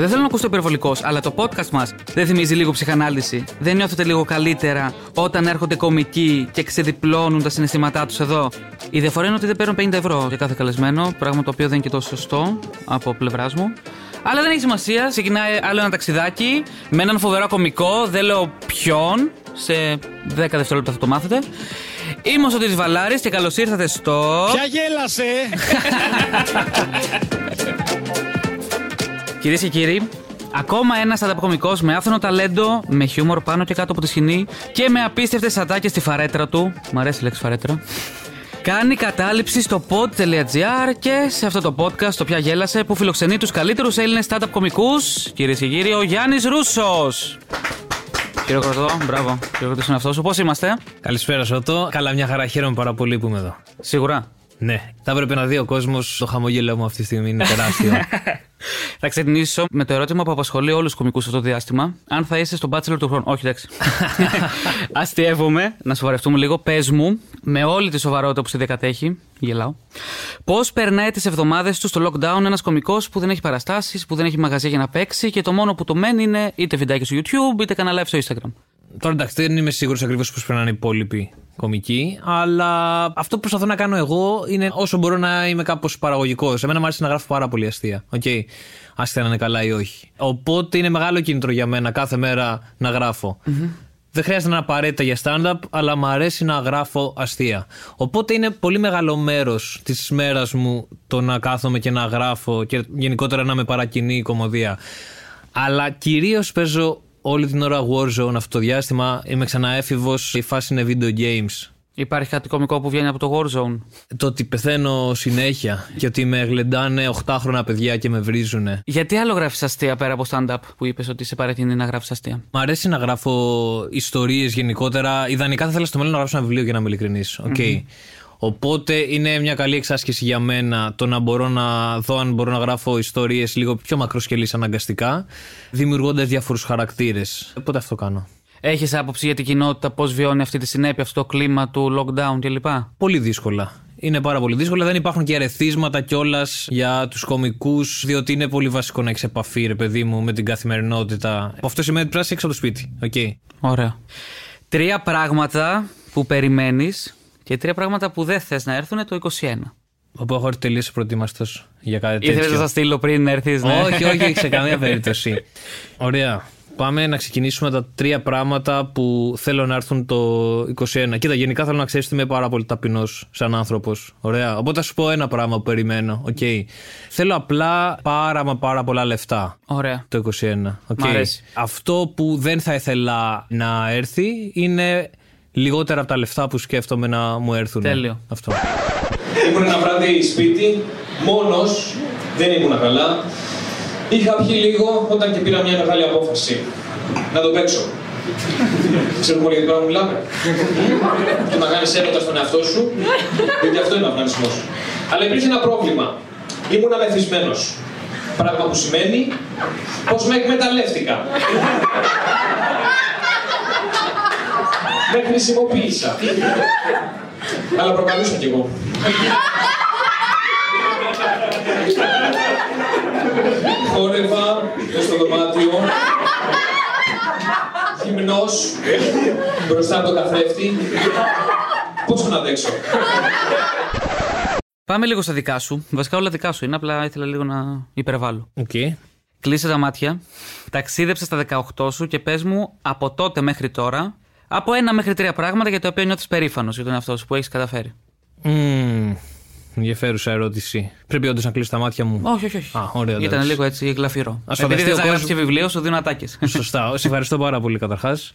Δεν θέλω να ακούσω υπερβολικός, αλλά το podcast μας δεν θυμίζει λίγο ψυχανάλυση. Δεν νιώθετε λίγο καλύτερα όταν έρχονται κομικοί και ξεδιπλώνουν τα συναισθήματά τους εδώ; Η διαφορά είναι ότι δεν παίρνουν 50 ευρώ για κάθε καλεσμένο, πράγμα το οποίο δεν είναι και τόσο σωστό από πλευράς μου. Αλλά δεν έχει σημασία. Ξεκινάει άλλο ένα ταξιδάκι με έναν φοβερό κομικό. Δεν λέω ποιον. Σε 10 δευτερόλεπτα θα το μάθετε. Είμαι ο Σωτήρης Βαλάρης και καλώς ήρθατε στο... Ποια γέλασε! Κυρίες και κύριοι, ακόμα ένας ανταποκομικός με άφθονο ταλέντο, με χιούμορ πάνω και κάτω από τη σκηνή και με απίστευτες ατάκες στη φαρέτρα του. Μ' αρέσει η λέξη φαρέτρα. Κάνει κατάληψη στο pod.gr και σε αυτό το podcast το πια γέλασε που φιλοξενεί τους καλύτερους Έλληνες stand-up κομικούς. Κυρίες και κύριοι, ο Γιάννης Ρούσος. Χειροκροτώ, μπράβο. Χειροκροτώ στον αυτός σου. Πώς είμαστε, Καλησπέρα, Σωτό. Καλά, μια χαρά. Χαίρομαι πάρα πολύ που είμαι εδώ. Σίγουρα. Ναι, θα έπρεπε να δει ο κόσμος το χαμόγελό μου αυτή τη στιγμή. Είναι τεράστιο. Θα ξεκινήσω με το ερώτημα που απασχολεί όλους τους κομικούς αυτό το διάστημα. Αν θα είσαι στο Bachelor του χρόνου. Όχι, εντάξει. Αστειεύομαι, να σοβαρευτούμε λίγο. Πες μου, με όλη τη σοβαρότητα που σε διακατέχει, γελάω, πώς περνάει τις εβδομάδες του στο lockdown ένας κομικός που δεν έχει παραστάσεις, που δεν έχει μαγαζιά για να παίξει και το μόνο που του μένει είναι είτε βιντεάκι στο YouTube είτε κανένα live στο Instagram; Τώρα εντάξει, δεν είμαι σίγουρος ακριβώς πώς περνάνε οι υπόλοιποι κομικοί, αλλά αυτό που προσπαθώ να κάνω εγώ είναι όσο μπορώ να είμαι κάπως παραγωγικός. Εμένα μου αρέσει να γράφω πάρα πολύ αστεία. Okay. Άσχετα να είναι καλά ή όχι. Οπότε είναι μεγάλο κίνητρο για μένα κάθε μέρα να γραφω Δεν χρειάζεται να είναι απαραίτητα για stand-up, αλλά μου αρέσει να γράφω αστεία. Οπότε είναι πολύ μεγάλο μέρος της μέρας μου το να κάθομαι και να γράφω και γενικότερα να με παρακινεί η κομμωδία. Αλλά κυρίως παίζω όλη την ώρα Warzone αυτό το διάστημα. Είμαι ξανά έφηβος. Η φάση είναι video games. Υπάρχει κάτι κομικό που βγαίνει από το Warzone; Το ότι πεθαίνω συνέχεια και ότι με γλεντάνε 8χρονα παιδιά και με βρίζουν. Γιατί άλλο γράφεις αστεία πέρα από stand-up που είπες ότι σε παρατείνει να γράφεις αστεία; Μ' αρέσει να γράφω ιστορίες γενικότερα. Ιδανικά θα ήθελα στο μέλλον να γράψω ένα βιβλίο για να είμαι ειλικρινής. Okay. Οπότε είναι μια καλή εξάσκηση για μένα το να μπορώ να δω αν μπορώ να γράφω ιστορίες λίγο πιο μακροσκελεί αναγκαστικά, δημιουργώντας διάφορους χαρακτήρες. Οπότε αυτό κάνω. Έχεις άποψη για την κοινότητα, πώς βιώνει αυτή τη συνέπεια, αυτό το κλίμα του lockdown κλπ; Πολύ δύσκολα. Είναι πάρα πολύ δύσκολα. Δεν υπάρχουν και ερεθίσματα κιόλας για τους κομικούς, διότι είναι πολύ βασικό να έχεις επαφή, ρε παιδί μου, με την καθημερινότητα. Αυτό σημαίνει ότι πρέπει να έξω από το σπίτι. Okay. Ωραία. Τρία πράγματα που περιμένεις και τρία πράγματα που δεν θες να έρθουν το 21. Όπου έχω έρθει τελείως προετοίμαστο για κάτι τέτοιο. Ήθελες να σας στείλω πριν έρθεις, ναι. Όχι, όχι, σε καμία περίπτωση. Ωραία. Πάμε να ξεκινήσουμε τα τρία πράγματα που θέλω να έρθουν το 21. Κοίτα, γενικά θέλω να ξέρεις ότι είμαι πάρα πολύ ταπεινός σαν άνθρωπος. Ωραία. Οπότε θα σου πω ένα πράγμα που περιμένω. Okay. Θέλω απλά πάρα μα πάρα πολλά λεφτά. Ωραία. Το 21. Okay. Μ' αρέσει. Αυτό που δεν θα ήθελα να έρθει είναι λιγότερα από τα λεφτά που σκέφτομαι να μου έρθουν. Τέλειο. Αυτό. Ήμουν ένα βράδυ σπίτι, μόνος, δεν ήμουν καλά. Είχα πιει λίγο όταν και πήρα μια μεγάλη απόφαση. Να το παίξω. Ξέρουμε όλοι για τι πράγμα μιλάμε. Το να κάνεις έρωτα στον εαυτό σου, γιατί αυτό είναι ο αυνανισμό. Αλλά υπήρχε ένα πρόβλημα. Ήμουν αμεθυσμένο. Πράγμα που σημαίνει πως με εκμεταλλεύτηκα. Με χρησιμοποίησα. Αλλά προκαλούσα κι εγώ. Χόρευα μες στο δωμάτιο. Γυμνός. Μπροστά από το καθρέφτη. Πώς να αντέξω. Πάμε λίγο στα δικά σου. Βασικά όλα δικά σου είναι, απλά ήθελα λίγο να υπερβάλλω. Okay. Κλείσε τα μάτια. Ταξίδεψε στα 18 σου και πες μου από τότε μέχρι τώρα από ένα μέχρι τρία πράγματα για τα οποία νιώθεις περήφανος για τον εαυτό σου που έχεις καταφέρει. Mm, ενδιαφέρουσα ερώτηση. Πρέπει όντως να κλείσω τα μάτια μου. Όχι, όχι, όχι. Α, ωραία, Ήταν εντάξει. λίγο έτσι γλαφυρό. Ας Επειδή φανταστεί δεν ο θα γράψει κόσμος- βιβλίο, σου δίνω ατάκες. Σωστά. Σε ευχαριστώ πάρα πολύ καταρχάς.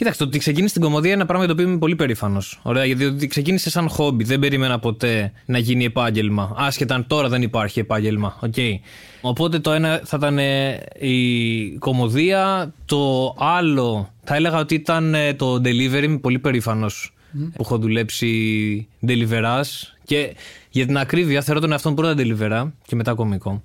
Κοίταξε, το ότι ξεκίνησε την κωμωδία είναι ένα πράγμα για το οποίο είμαι πολύ περήφανος. Ωραία, γιατί ότι ξεκίνησε σαν χόμπι. Δεν περίμενα ποτέ να γίνει επάγγελμα. Άσχετα αν τώρα δεν υπάρχει επάγγελμα. Okay. Οπότε το ένα θα ήταν ε, η κωμωδία. Το άλλο θα έλεγα ότι ήταν ε, το delivery. Είμαι πολύ περήφανος που έχω δουλέψει ντελιβεράς. Και για την ακρίβεια θεωρώ τον εαυτό μου πρώτα ντελιβερά και μετά κωμικό.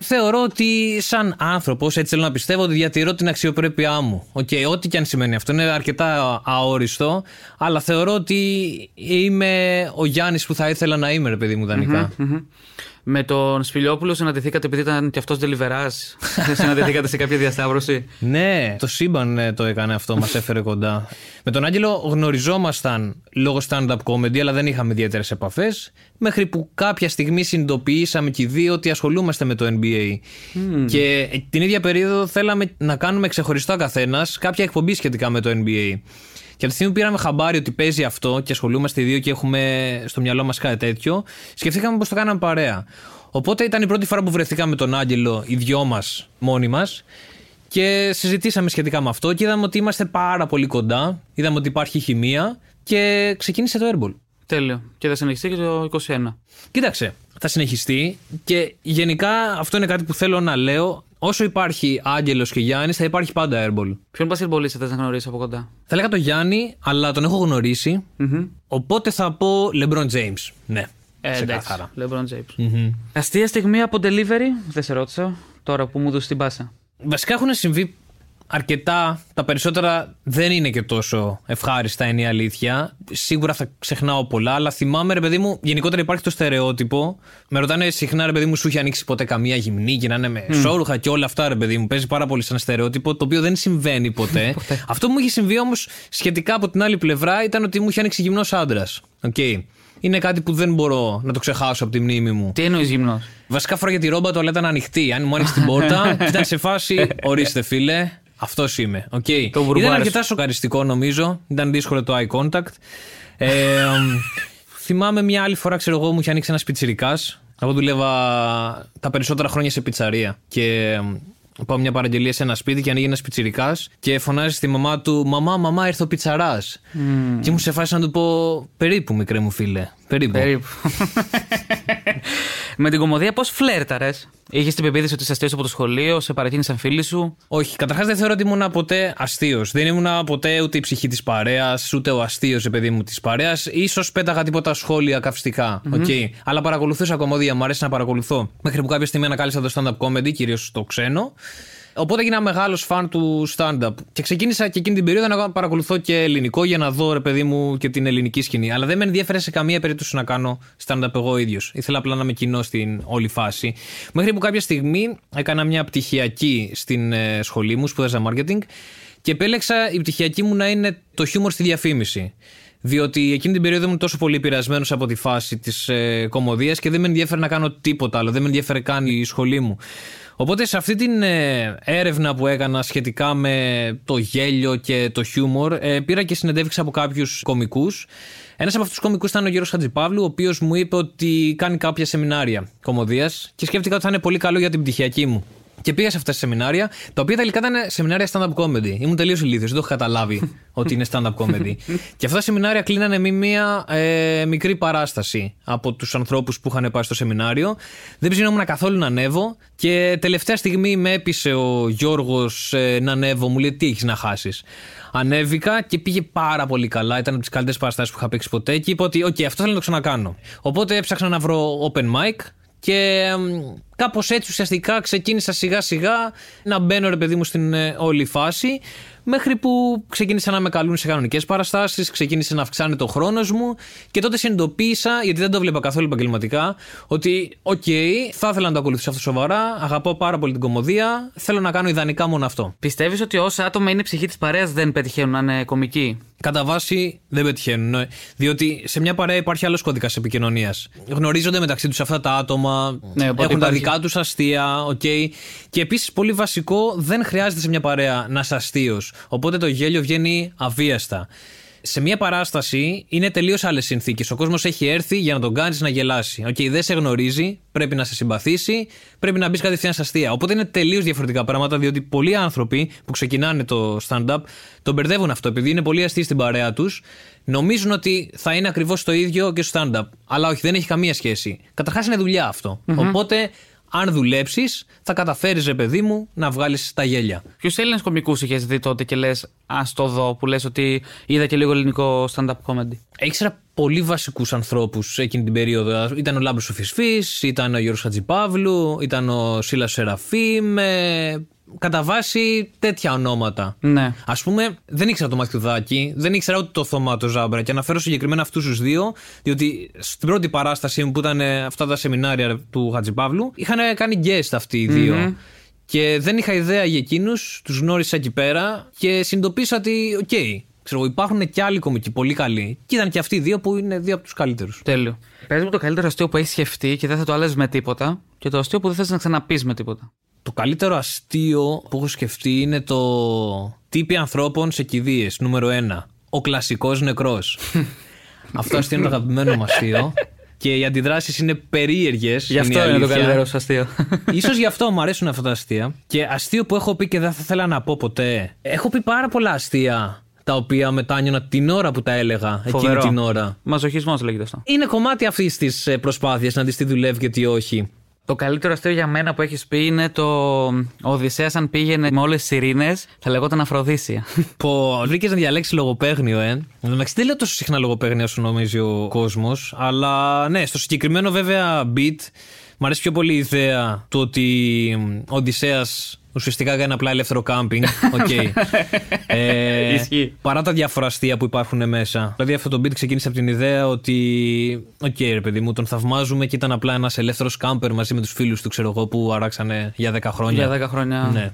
Θεωρώ ότι σαν άνθρωπος, έτσι θέλω να πιστεύω, ότι διατηρώ την αξιοπρέπειά μου. Οκ, ό,τι και αν σημαίνει αυτό. Είναι αρκετά αόριστο, αλλά θεωρώ ότι είμαι ο Γιάννης που θα ήθελα να είμαι, ρε παιδί μου, δανεικα Με τον Σπιλιόπουλο συναντηθήκατε επειδή ήταν και αυτός deliverά. συναντηθήκατε σε κάποια διασταύρωση. Ναι, το σύμπαν ε, το έκανε αυτό, μας έφερε κοντά. Με τον Άγγελο γνωριζόμασταν λόγω stand-up comedy, αλλά δεν είχαμε ιδιαίτερες επαφές. Μέχρι που κάποια στιγμή συνειδητοποιήσαμε και οι δύο ότι ασχολούμαστε με το NBA. Και την ίδια περίοδο θέλαμε να κάνουμε ξεχωριστά καθένας κάποια εκπομπή σχετικά με το NBA. Και από τη στιγμή που πήραμε χαμπάρι ότι παίζει αυτό και ασχολούμαστε οι δύο και έχουμε στο μυαλό μας κάτι τέτοιο, σκεφτήκαμε πώ το κάναμε παρέα. Οπότε ήταν η πρώτη φορά που βρεθήκαμε με τον Άγγελο, οι δυο μας, μόνοι μας. Και συζητήσαμε σχετικά με αυτό και είδαμε ότι είμαστε πάρα πολύ κοντά. Είδαμε ότι υπάρχει χημεία και ξεκίνησε το Airball. Τέλειο. Και θα συνεχιστεί και το 21. Κοίταξε, θα συνεχιστεί και γενικά αυτό είναι κάτι που θέλω να λέω. Όσο υπάρχει Άγγελος και Γιάννης, θα υπάρχει πάντα Airball. Ποιον μπασκετμπολίστα θες να γνωρίσει από κοντά; Θα έλεγα τον Γιάννη, αλλά τον έχω γνωρίσει. Μμμ. Οπότε θα πω LeBron James. Ναι. Ε, ξεκάθαρα. LeBron James. Αστεία στιγμή από delivery. Δεν σε ρώτησα. Τώρα που μου δώσεις την πάσα. Βασικά έχουν συμβεί αρκετά. Τα περισσότερα δεν είναι και τόσο ευχάριστα, είναι η αλήθεια. Σίγουρα θα ξεχνάω πολλά, αλλά θυμάμαι, ρε παιδί μου, γενικότερα υπάρχει το στερεότυπο. Με ρωτάνε συχνά, ρε παιδί μου, σου έχει ανοίξει ποτέ καμία γυμνή και να είναι με σόρουχα και όλα αυτά, ρε παιδί μου. Παίζει πάρα πολύ σαν στερεότυπο, το οποίο δεν συμβαίνει ποτέ. Αυτό που μου είχε συμβεί όμως σχετικά από την άλλη πλευρά ήταν ότι μου είχε ανοίξει γυμνός άντρας. Okay. Είναι κάτι που δεν μπορώ να το ξεχάσω από τη μνήμη μου. Τι εννοείς γυμνός; Βασικά φοράγε τη ρόμπα του, αλλά ήταν ανοιχτή. Αν μου άνοιξε την πόρτα, ήταν σε φάση. Ορίστε, φίλε, αυτός είμαι. Okay. Το Ήταν βουρμπάρες. αρκετά σοκαριστικό, νομίζω. Ήταν δύσκολο το eye contact. Ε, μ, θυμάμαι μια άλλη φορά, ξέρω εγώ, μου είχε ανοίξει ένας πιτσιρικάς. Εγώ δουλεύα τα περισσότερα χρόνια σε πιτσαρία. Και μ, πάω μια παραγγελία σε ένα σπίτι και ανοίγει ένας πιτσιρικάς και φωνάζει στη μαμά του: Μαμά, μαμά, ήρθε ο πιτσαράς. Και ήμουν σε φάση να του πω: Περίπου, μικρέ μου φίλε. Περίπου. Περίπου. Με την κωμωδία πώς φλέρταρες; Είχες την πεποίθηση ότι είσαι αστείος από το σχολείο, σε παρακίνησαν φίλοι σου; Όχι, καταρχάς δεν θεωρώ ότι ήμουν ποτέ αστείος. Δεν ήμουν ποτέ ούτε η ψυχή της παρέας, ούτε ο αστείος, παιδί μου, της παρέας. Ίσως πέταγα τίποτα σχόλια καυστικά. οκ. Αλλά παρακολουθούσα κωμωδία, μου αρέσει να παρακολουθώ. Μέχρι που κάποια στιγμή ανακάλυψα το stand-up comedy, κυρίως το ξένο. Οπότε έγινα μεγάλος φαν του stand-up. Και ξεκίνησα και εκείνη την περίοδο να παρακολουθώ και ελληνικό για να δω, ρε παιδί μου, και την ελληνική σκηνή. Αλλά δεν με ενδιέφερε σε καμία περίπτωση να κάνω stand-up εγώ ίδιος. Ήθελα απλά να είμαι κοινό στην όλη φάση. Μέχρι που κάποια στιγμή έκανα μια πτυχιακή στην ε, σχολή μου, σπούδαζα marketing. Και επέλεξα η πτυχιακή μου να είναι το χιούμορ στη διαφήμιση. Διότι εκείνη την περίοδο ήμουν τόσο πολύ επηρεασμένο από τη φάση της ε, κομμωδίας και δεν με ενδιαφέρε να κάνω τίποτα άλλο. Δεν με ενδιαφέρε καν η σχολή μου. Οπότε σε αυτή την ε, έρευνα που έκανα σχετικά με το γέλιο και το χιούμορ, ε, πήρα και συνεντεύξεις από κάποιους κομικούς. Ένας από αυτούς του κομικούς ήταν ο Γιώργο Χατζηπαύλου, ο οποίος μου είπε ότι κάνει κάποια σεμινάρια κομμωδίας και σκέφτηκα ότι θα είναι πολύ καλό για την πτυχιακή μου. Και πήγα σε αυτά τα σεμινάρια, τα οποία τελικά ήταν σεμινάρια stand-up comedy. Ήμουν τελείως ηλίθιος, δεν το είχα καταλάβει ότι είναι stand-up comedy. και αυτά τα σεμινάρια κλείνανε με μία ε, μικρή παράσταση από τους ανθρώπους που είχαν πάει στο σεμινάριο. Δεν ψήνομουν καθόλου να ανέβω και τελευταία στιγμή με έπεισε ο Γιώργος ε, να ανέβω. Μου λέει: Τι έχεις να χάσεις; Ανέβηκα και πήγε πάρα πολύ καλά. Ήταν από τις καλύτερες παραστάσεις που είχα παίξει ποτέ και είπα ότι: Οκ, αυτό θέλω να το ξανακάνω. Οπότε έψαχνα να βρω open mic και κάπως έτσι ουσιαστικά ξεκίνησα σιγά σιγά να μπαίνω ρε παιδί μου στην ε, όλη φάση. Μέχρι που ξεκίνησα να με καλούν σε κανονικές παραστάσεις, ξεκίνησε να αυξάνεται ο χρόνος μου και τότε συνειδητοποίησα, γιατί δεν το έβλεπα καθόλου επαγγελματικά, ότι, οκ, θα ήθελα να το ακολουθήσω αυτό σοβαρά, αγαπώ πάρα πολύ την κωμωδία, θέλω να κάνω ιδανικά μόνο αυτό. Πιστεύεις ότι όσα άτομα είναι ψυχή της παρέας δεν πετυχαίνουν να είναι κωμικοί; Κατά βάση δεν πετυχαίνουν. ναι. Διότι σε μια παρέα υπάρχει άλλος κώδικας επικοινωνίας. Γνωρίζονται μεταξύ τους αυτά τα άτομα, Ναι, οπότε έχουν τα υπάρχει. Δικά τους αστεία, οκ. Και επίσης πολύ βασικό, δεν χρειάζεται σε μια παρέα να είσαι αστείος. Οπότε το γέλιο βγαίνει αβίαστα. Σε μια παράσταση είναι τελείως άλλες συνθήκες. Ο κόσμος έχει έρθει για να τον κάνεις να γελάσει. Οκ, δεν σε γνωρίζει, πρέπει να σε συμπαθήσει, πρέπει να μπεις κατευθείαν σε αστεία. Οπότε είναι τελείως διαφορετικά πράγματα, διότι πολλοί άνθρωποι που ξεκινάνε το stand-up τον μπερδεύουν αυτό. Επειδή είναι πολύ αστείοι στην παρέα τους, νομίζουν ότι θα είναι ακριβώς το ίδιο και στο stand-up. Αλλά όχι, δεν έχει καμία σχέση. Καταρχάς είναι δουλειά αυτό. Οπότε, αν δουλέψεις, θα καταφέρεις, ρε παιδί μου, να βγάλεις τα γέλια. Ποιους Έλληνες κομικούς είχες δει τότε και λες, Α το δω, που λες ότι είδα και λίγο ελληνικό stand-up comedy; Ήξερα πολύ βασικούς ανθρώπους εκείνη την περίοδο. Ήταν ο Λάμπρος ο Φυσφής, ήταν ο Γιώργος Χατζηπαύλου, ήταν ο Σίλας Σεραφείμ. ε, κατά βάση τέτοια ονόματα. Ναι. Α πούμε, δεν ήξερα το Μαθιουδάκι, δεν ήξερα ούτε το Θωμά το Ζάμπρα. Και αναφέρω συγκεκριμένα αυτούς τους δύο, διότι στην πρώτη παράσταση μου που ήταν ε, αυτά τα σεμινάρια του Χατζηπαύλου, είχαν κάνει guest αυτοί οι δυο Και δεν είχα ιδέα για εκείνους, τους γνώρισα εκεί πέρα και συνειδητοποίησα ότι, οκ, ξέρω, εγώ, υπάρχουν και άλλοι κωμικοί πολύ καλοί. Και ήταν και αυτοί οι δύο που είναι δύο από τους καλύτερους. Τέλειο. Πες μου το καλύτερο αστείο που έχεις σκεφτεί και δεν θα το άλλαζες με τίποτα. Και το αστείο που δεν θες να ξαναπείς με τίποτα. Το καλύτερο αστείο που έχω σκεφτεί είναι το τύποι ανθρώπων σε κηδείες, νούμερο 1. Ο κλασικός νεκρός. Αυτό αστείο είναι το αγαπημένο μου αστείο. Και οι αντιδράσεις είναι περίεργες. Γι' αυτό είναι, το καλύτερο σου αστείο. σω γι' αυτό μου αρέσουν αυτά τα αστεία. Και αστείο που έχω πει και δεν θα ήθελα να πω ποτέ. Έχω πει πάρα πολλά αστεία τα οποία μετάνιωνα την ώρα που τα έλεγα εκείνη την ώρα. Μαζοχισμός λέγεται αυτό. Είναι κομμάτι αυτής της προσπάθειας να δεις τι δουλεύει και τι όχι. Το καλύτερο αστείο για μένα που έχεις πει είναι το. Ο Οδυσσέας αν πήγαινε με όλες τις σειρήνες, θα λεγόταν Αφροδίσια. Πω, βρήκες να διαλέξεις λογοπαίγνιο, ε. Εντάξει, δεν λέω τόσο συχνά λογοπαίγνια όσο νομίζει ο κόσμος, αλλά ναι, στο συγκεκριμένο βέβαια bit μου αρέσει πιο πολύ η ιδέα του ότι ο Οδυσσέας ουσιαστικά έκανε απλά ελεύθερο κάμπινγκ. Okay. ε, Ισχύει. παρά τα διάφορα αστεία που υπάρχουν μέσα. Δηλαδή αυτό το bit ξεκίνησε από την ιδέα ότι. Ok, okay, ρε παιδί μου, τον θαυμάζουμε και ήταν απλά ένας ελεύθερος camper μαζί με τους φίλους του, ξέρω εγώ, που αράξανε για 10 χρόνια. Για 10 χρόνια. Ναι.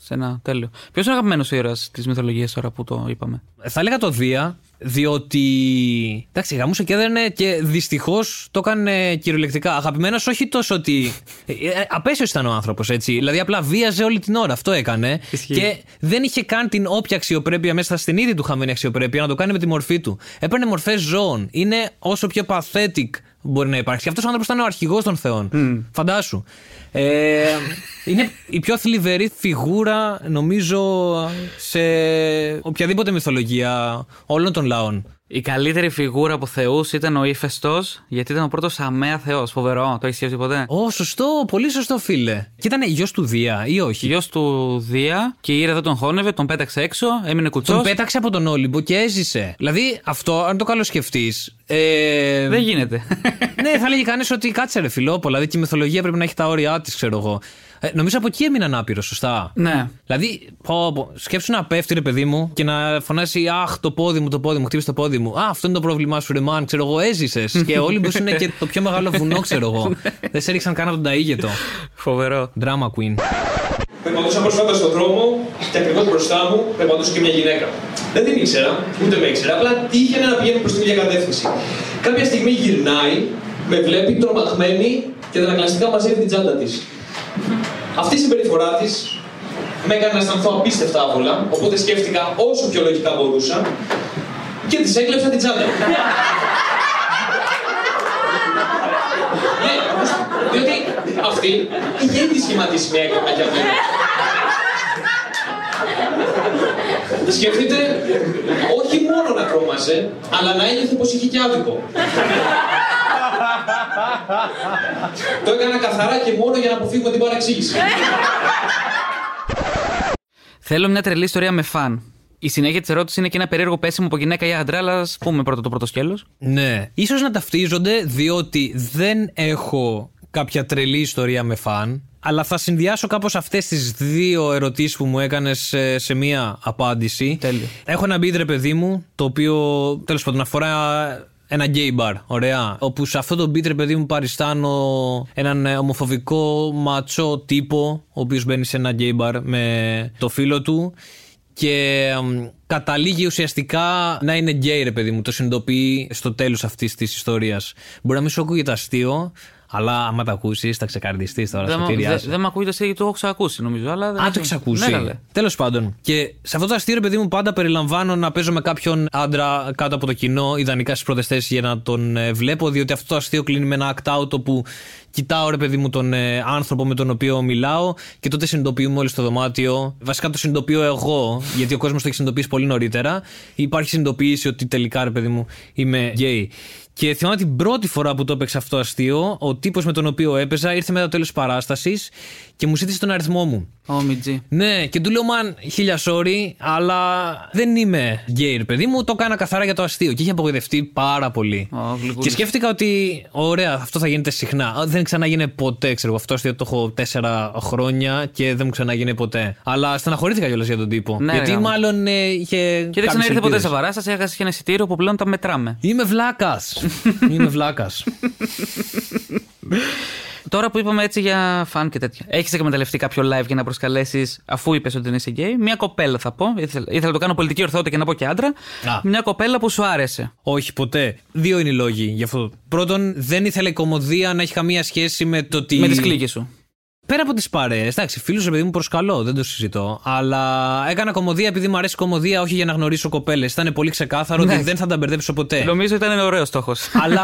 Σε ένα τέλειο. Ποιος είναι ο αγαπημένος ήρωας της μυθολογίας τώρα που το είπαμε; Θα έλεγα το Δία, διότι. Εντάξει, γαμούσε και έδερνε και δυστυχώς το έκανε κυριολεκτικά. Αγαπημένος όχι τόσο ότι. Ε, Απέσιος ήταν ο άνθρωπος, έτσι. Δηλαδή απλά βίαζε όλη την ώρα. Αυτό έκανε. Ισχύει. Και δεν είχε καν την όποια αξιοπρέπεια μέσα στην ίδια του χαμένη αξιοπρέπεια να το κάνει με τη μορφή του. Έπαιρνε μορφές ζώων. Είναι όσο πιο pathetic μπορεί να υπάρξει. Και αυτός ο άνθρωπος ήταν ο αρχηγός των Θεών. Φαντάσου. Ε, είναι η πιο θλιβερή φιγούρα, νομίζω, σε οποιαδήποτε μυθολογία όλων των λαών. Η καλύτερη φιγούρα από θεούς ήταν ο ύφεστο, γιατί ήταν ο πρώτος αμαία θεός. Φοβερό, το έχεις σκεφτεί ποτέ; Ω, σωστό, πολύ σωστό, φίλε. Και ήταν γιος του Δία, ή όχι; Γιος του Δία και η Ήρα δεν τον χώνευε, τον πέταξε έξω, έμεινε κουτσός. Τον πέταξε από τον Όλυμπο και έζησε. Δηλαδή, αυτό, αν το καλοσκεφτείς. Ε, Δεν γίνεται. ναι, θα έλεγε κανείς ότι κάτσε ρε φιλόπολα. Δηλαδή και η μυθολογία πρέπει να έχει τα όρια της, ξέρω εγώ. Ε, νομίζω από εκεί έμεινε ανάπηρο, σωστά. ναι. Δηλαδή, πω, πω, σκέψου να πέφτει ρε παιδί μου και να φωνάσει Αχ, το πόδι μου, το πόδι μου, χτύπησε το πόδι μου. Α, αυτό είναι το πρόβλημά σου, ρε μαν, ξέρω εγώ, έζησες. και όλοι που είναι και το πιο μεγάλο βουνό, ξέρω εγώ. Δεν σε έριξαν καν από τον Ταΐγετο. Φοβερό. Drama queen. Περπατούσα πρόσφατα στον δρόμο και ακριβώς μπροστά μου περπατούσε και μια γυναίκα. Δεν την ήξερα, ούτε με ήξερα, απλά τύχαινε να πηγαίνει προς την ίδια κατεύθυνση. Κάποια στιγμή γυρνάει, με βλέπει τρομαγμένη και αναγκαστικά μαζεύει την τσάντα της. Αυτή η συμπεριφορά της με έκανε να αισθανθώ απίστευτα άβολα, οπότε σκέφτηκα όσο πιο λογικά μπορούσα και της έκλεψα την τσάντα. Ναι, διότι αυτή είχε ήδη σχηματίσει μια έκλεπα για μένα. Σκεφτείτε, όχι μόνο να τρόμαζε, αλλά να ένιωθε πως είχε και άδικο. Το έκανα καθαρά και μόνο για να αποφύγουμε την παρεξήγηση. Θέλω μια τρελή ιστορία με φαν. Η συνέχεια της ερώτησης είναι και ένα περίεργο πέσιμο από γυναίκα ή άντρα, αλλά ας πούμε πρώτα το πρώτο σκέλος. Ναι. Ίσως να ταυτίζονται διότι δεν έχω κάποια τρελή ιστορία με φαν. Αλλά θα συνδυάσω κάπως αυτές τις δύο ερωτήσεις που μου έκανες σε, σε μία απάντηση. Τέλειο. Έχω ένα beat, ρε παιδί μου, το οποίο τέλος πάντων αφορά ένα gay bar, ωραία. Όπου σε αυτό το beat, ρε παιδί μου, παριστάνω έναν ε, ομοφοβικό ματσό τύπο, ο οποίος μπαίνει σε ένα gay bar με το φίλο του και εμ, καταλήγει ουσιαστικά να είναι γκέι, ρε παιδί μου. Το συνειδητοποιεί στο τέλος αυτής της ιστορίας. Μπορεί να μην σου ακούγεται αστείο, αλλά άμα το ακούσεις, θα ξεκαρδιστείς τώρα Δεν στο μ- τυριά δεν σου. δεν μ' ακούγεται αστείο γιατί το έχω ξανακούσει νομίζω. Αλλά δεν Α, το έχει ακούσει. Ναι, καλέ. Τέλος πάντων. Και σε αυτό το αστείο, ρε παιδί μου, πάντα περιλαμβάνω να παίζω με κάποιον άντρα κάτω από το κοινό, ιδανικά στις πρώτες θέσεις για να τον ε, βλέπω, διότι αυτό το αστείο κλείνει με ένα act out όπου κοιτάω, ρε παιδί μου, τον ε, άνθρωπο με τον οποίο μιλάω και τότε συνειδητοποιούμε όλοι στο δωμάτιο. Βασικά το συνειδητοποιώ εγώ, γιατί ο κόσμος το έχει συνειδητοποιήσει πολύ νωρίτερα. Υπάρχει συνειδητοποίηση ότι τελικά, ρε παιδί μου, είμαι γκέι. Και θυμάμαι την πρώτη φορά που το έπαιξα αυτό το αστείο, ο τύπος με τον οποίο έπαιζα ήρθε μετά το τέλος της παράστασης και μου ζήτησε τον αριθμό μου. OMG. Ναι, και του λέω, Man, χίλια sorry, αλλά δεν είμαι γκέι, ρε παιδί μου. Το έκανα καθαρά για το αστείο. Και είχε απογοητευτεί πάρα πολύ. Ω, γλυκούλης. και σκέφτηκα ότι, ωραία, αυτό θα γίνεται συχνά. Α, Δεν ξανάγίνε ποτέ, ξέρω εγώ. Αυτό αστείο το έχω τέσσερα χρόνια και δεν μου ξανάγίνε ποτέ. Αλλά στεναχωρήθηκα κιόλας για τον τύπο. Ναι, γιατί ρε, γάμο. μάλλον ε, είχε. Και δεν κάποιες ξαναήρθε ποτέ ελπίδες. σε παράσταση, έχασες και ένα εισιτήριο που πλέον τα μετράμε. Είμαι βλάκας. Είμαι βλάκας. Τώρα που είπαμε έτσι για φαν και τέτοια. Έχεις εκμεταλλευτεί κάποιο live για να προσκαλέσεις, αφού είπες ότι δεν είσαι γκέι, μια κοπέλα θα πω. Ήθελα, ήθελα να το κάνω πολιτική ορθότητα και να πω και άντρα. Α. Μια κοπέλα που σου άρεσε. Όχι, ποτέ. Δύο είναι οι λόγοι γι' αυτό. Πρώτον, δεν ήθελε η κομμωδία να έχει καμία σχέση με το ότι. Με τις κλίκες σου. Πέρα από τις παρέες, εντάξει, φίλους παιδί μου προσκαλώ, δεν το συζητώ. Αλλά έκανα κομμωδία επειδή μου αρέσει η κομμωδία, όχι για να γνωρίσω κοπέλες. Ήταν πολύ ξεκάθαρο ότι Ναι. δεν θα τα μπερδέψω ποτέ. Νομίζω ήταν ωραίο στόχος. αλλά,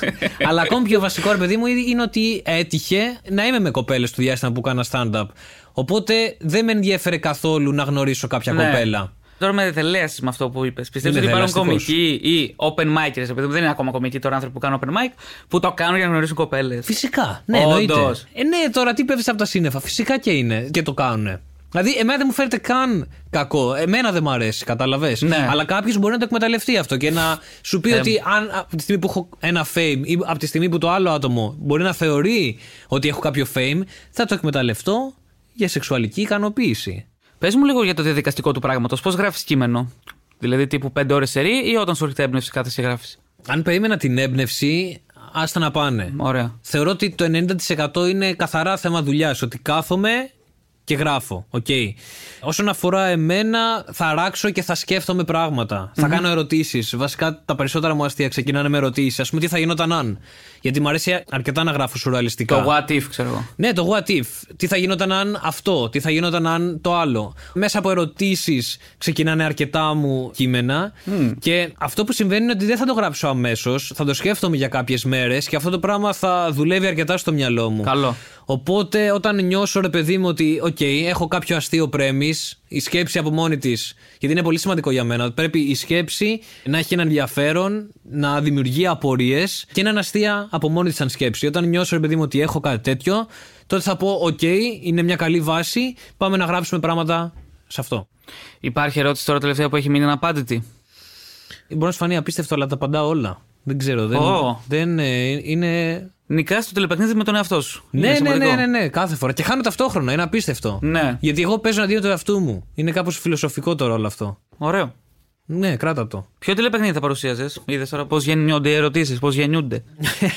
αλλά ακόμη πιο βασικό, ρε παιδί μου, είναι ότι έτυχε να είμαι με κοπέλες του διάστημα που έκανα stand-up. Οπότε δεν με ενδιαφέρε καθόλου να γνωρίσω κάποια Ναι. κοπέλα. Τώρα με δελέασες με αυτό που είπες. Πιστεύεις Είμαι ότι υπάρχουν δελεαστικός. κομικοί ή open micers, επειδή δεν είναι ακόμα κομικοί τώρα άνθρωποι που κάνουν open mic, που το κάνουν για να γνωρίσουν κοπέλες. Φυσικά. Ναι, Όντως. εννοείται. Ε, ναι, τώρα τι πέφτεις από τα σύννεφα. Φυσικά και είναι και το κάνουν. Δηλαδή, εμένα δεν μου φέρετε καν κακό. Εμένα δεν μου αρέσει, κατάλαβες. Ναι. Αλλά κάποιος μπορεί να το εκμεταλλευτεί αυτό και να σου πει Ε, ότι αν από τη στιγμή που έχω ένα fame ή από τη στιγμή που το άλλο άτομο μπορεί να θεωρεί ότι έχω κάποιο fame, θα το εκμεταλλευτώ για σεξουαλική ικανοποίηση. Πες μου λίγο για το διαδικαστικό του πράγματος. Πώς γράφεις κείμενο; Δηλαδή τύπου 5 ώρες σερή ή όταν σου έρχεται έμπνευση κάθε και γράφεις; Αν περίμενα την έμπνευση, άστα να πάνε. Ωραία. Θεωρώ ότι το 90% είναι καθαρά θέμα δουλειάς. Ότι κάθομαι και γράφω. Οκ. Όσον αφορά εμένα, θα αράξω και θα σκέφτομαι πράγματα. Θα κάνω ερωτήσεις. Βασικά τα περισσότερα μου αστεία ξεκινάνε με ερωτήσεις. Α πούμε, τι θα γινόταν αν. Γιατί μου αρέσει αρκετά να γράφω σουρεαλιστικά. Το what if, ξέρω εγώ. Ναι, το what if. Τι θα γινόταν αν αυτό, τι θα γινόταν αν το άλλο. Μέσα από ερωτήσεις ξεκινάνε αρκετά μου κείμενα. Και αυτό που συμβαίνει είναι ότι δεν θα το γράψω αμέσως. Θα το σκέφτομαι για κάποιες μέρες και αυτό το πράγμα θα δουλεύει αρκετά στο μυαλό μου. Καλό. Οπότε όταν νιώσω ρε παιδί μου ότι, οκ, έχω κάποιο αστείο premise, η σκέψη από μόνη της, γιατί είναι πολύ σημαντικό για μένα, πρέπει η σκέψη να έχει ένα ενδιαφέρον, να δημιουργεί απορίες και να είναι αστεία από μόνη της σαν σκέψη. Όταν νιώσω ρε παιδί μου ότι έχω κάτι τέτοιο, τότε θα πω, οκ, είναι μια καλή βάση, πάμε να γράψουμε πράγματα σε αυτό. Υπάρχει ερώτηση τώρα τελευταία που έχει μείνει αναπάντητη. Μπορεί να σου φανεί απίστευτο, αλλά τα απαντά όλα. Δεν ξέρω, δεν, Ω. δεν ε, είναι. Νικάς το τηλεπαιχνίδι με τον εαυτό σου. Είναι Ναι, ναι, σημαντικό. ναι, ναι, ναι, κάθε φορά. Και χάνω ταυτόχρονα, είναι απίστευτο. Ναι. Γιατί εγώ παίζω αντίον του εαυτού μου. Είναι κάπως φιλοσοφικό τώρα όλο αυτό. Ωραίο. Ναι, κράτα το. Ποιο τηλεπαιχνίδι θα παρουσίαζες, είδες τώρα πώς γεννιόνται οι ερωτήσεις, πώς γεννιούνται;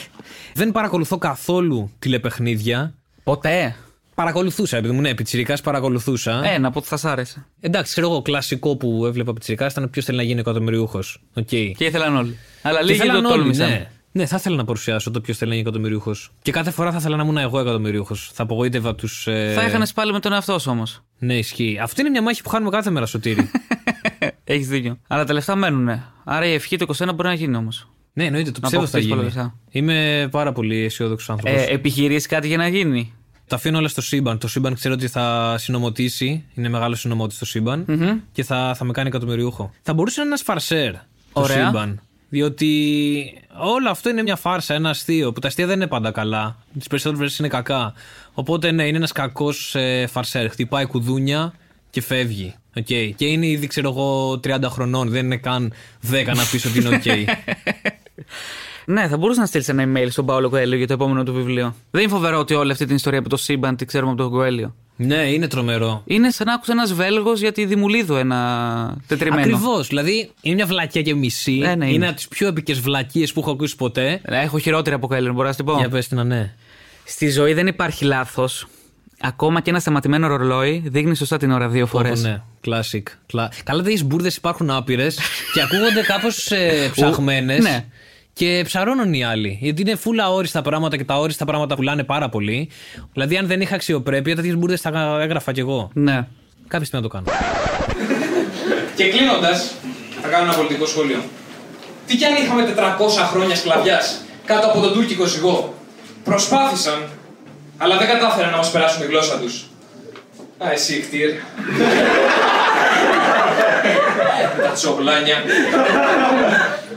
Δεν παρακολουθώ καθόλου τηλεπαιχνίδια. Ποτέ. Παρακολουθούσα, επειδή μου ναι, πιτσυρικά παρακολουθούσα. Ένα που θα σ' άρεσε. Εντάξει, ξέρω εγώ, κλασικό που έβλεπα πιτσυρικά ήταν ποιος θέλει να γίνει εκατομμυριούχος. Οκ. Και ήθελαν όλοι. Αλλά Και λίγοι θέλαν το όλοι, τόλμησαν. ναι. Ναι, θα ήθελα να παρουσιάσω το ποιος θέλει να γίνει εκατομμυριούχο. Και κάθε φορά θα ήθελα να ήμουν εγώ εκατομμυριούχο. Θα απογοήτευα τους. Ε... Θα έχανε πάλι με τον εαυτό σου όμως. Ναι, ισχύει. Αυτή είναι μια μάχη που χάνουμε κάθε μέρα, Σωτήρη. Έχεις δίκιο. Αλλά τα λεφτά μένουν. Άρα η ευχή του 21 μπορεί να γίνει όμως. ναι, εννοείται, το Να πιστεύω θα αποκτήσεις πολλά γίνει. λεφτά. Είμαι πάρα πολύ αισιόδοξος άνθρωπος. Ε, Επιχειρήσει κάτι για να γίνει; Τα αφήνω όλα στο σύμπαν. Το σύμπαν ξέρω ότι θα συνωμοτήσει. Είναι μεγάλος συνωμότης στο σύμπαν Και θα, θα με κάνει εκατομμυριούχο. Θα μπορούσε να είναι ένας φαρσέρ. Το Ωραία. σύμπαν. Διότι όλο αυτό είναι μια φάρσα, ένα αστείο. Που τα αστεία δεν είναι πάντα καλά. Τις περισσότερες φορές είναι κακά. Οπότε ναι, είναι ένας κακός ε, φαρσέρ. Χτυπάει κουδούνια και φεύγει. Okay. Και είναι ήδη, ξέρω εγώ, 30 χρονών. Δεν είναι καν 10 να πεις ότι είναι οκ. Ναι, θα μπορούσες να στείλεις ένα email στον Παόλο Κοέλιο για το επόμενο του βιβλίο. Δεν είναι φοβερό ότι όλη αυτή την ιστορία από το σύμπαν τη ξέρουμε από τον Κοέλιο. Ναι, είναι τρομερό. Είναι σαν να άκουσε ένας Βέλγος για τη Δημουλίδου ένα τετριμένο. Ακριβώς. Δηλαδή είναι μια βλακία και μισή. Ναι, ναι, είναι. είναι από τις πιο επικές βλακίες που έχω ακούσει ποτέ. Ε, Έχω χειρότερη από Κοέλιο, μπορώ να σου την πω; Για πες την, να ναι. Στη ζωή δεν υπάρχει λάθος. Ακόμα και ένα σταματημένο ρολόι δείχνει σωστά την ώρα δύο φορές. Πω, ναι, classic. Cla- Καλά, τέτοιε μπουρδε υπάρχουν άπειρες και ακούγονται κάπως ε, ψαχμένες. ναι. Και ψαρώνουν οι άλλοι. Γιατί είναι φούλα όριστα πράγματα και τα όριστα πράγματα πουλάνε πάρα πολύ. Δηλαδή, αν δεν είχα αξιοπρέπεια, τέτοιες μπουρδες θα έγραφα κι εγώ. Ναι. Κάποια στιγμή να το κάνω. Και κλείνοντας, θα κάνω ένα πολιτικό σχόλιο. Τι κι αν είχαμε 400 χρόνια σκλαβιάς κάτω από τον τουρκικό ζυγό. Προσπάθησαν, αλλά δεν κατάφεραν να μας περάσουν τη γλώσσα τους. Α, εσύ, χτύρ. Τα τσοπλάνια.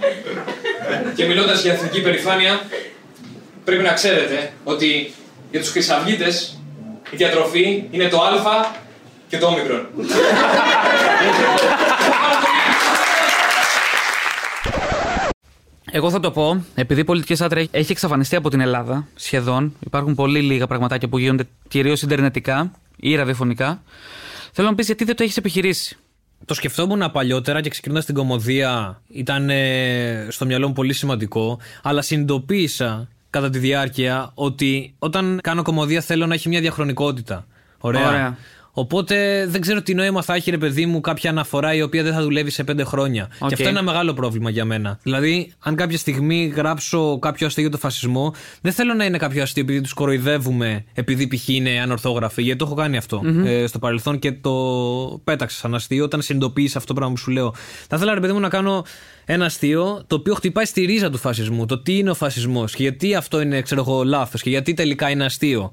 Και μιλώντας για εθνική περηφάνεια, πρέπει να ξέρετε ότι για τους χρυσαυγίτες Η διατροφή είναι το α και το όμικρον. Εγώ θα το πω, επειδή η πολιτική άντρα έχει εξαφανιστεί από την Ελλάδα σχεδόν, υπάρχουν πολύ λίγα πραγματάκια που γίνονται κυρίως Ιντερνετικά ή ραδιοφωνικά. Θέλω να πεις γιατί δεν το έχεις επιχειρήσει. Το σκεφτόμουν παλιότερα και ξεκινώντας την κωμωδία ήταν ε, στο μυαλό μου πολύ σημαντικό, αλλά συνειδητοποίησα κατά τη διάρκεια ότι όταν κάνω κωμωδία θέλω να έχει μια διαχρονικότητα. Ωραία. Ωραία. Οπότε δεν ξέρω τι νόημα θα έχει, ρε παιδί μου, κάποια αναφορά η οποία δεν θα δουλεύει σε πέντε χρόνια. Οκ. Και αυτό είναι ένα μεγάλο πρόβλημα για μένα. Δηλαδή, αν κάποια στιγμή γράψω κάποιο αστείο για το φασισμό, δεν θέλω να είναι κάποιο αστείο επειδή τους κοροϊδεύουμε, επειδή π.χ. είναι ανορθόγραφοι. Γιατί το έχω κάνει αυτό ε, στο παρελθόν και το πέταξα σαν αστείο όταν συνειδητοποίησα αυτό το πράγμα που σου λέω. Θα ήθελα, ρε παιδί μου, να κάνω ένα αστείο το οποίο χτυπάει στη ρίζα του φασισμού. Το τι είναι ο φασισμός και γιατί αυτό είναι, ξέρω εγώ, λάθος και γιατί τελικά είναι αστείο.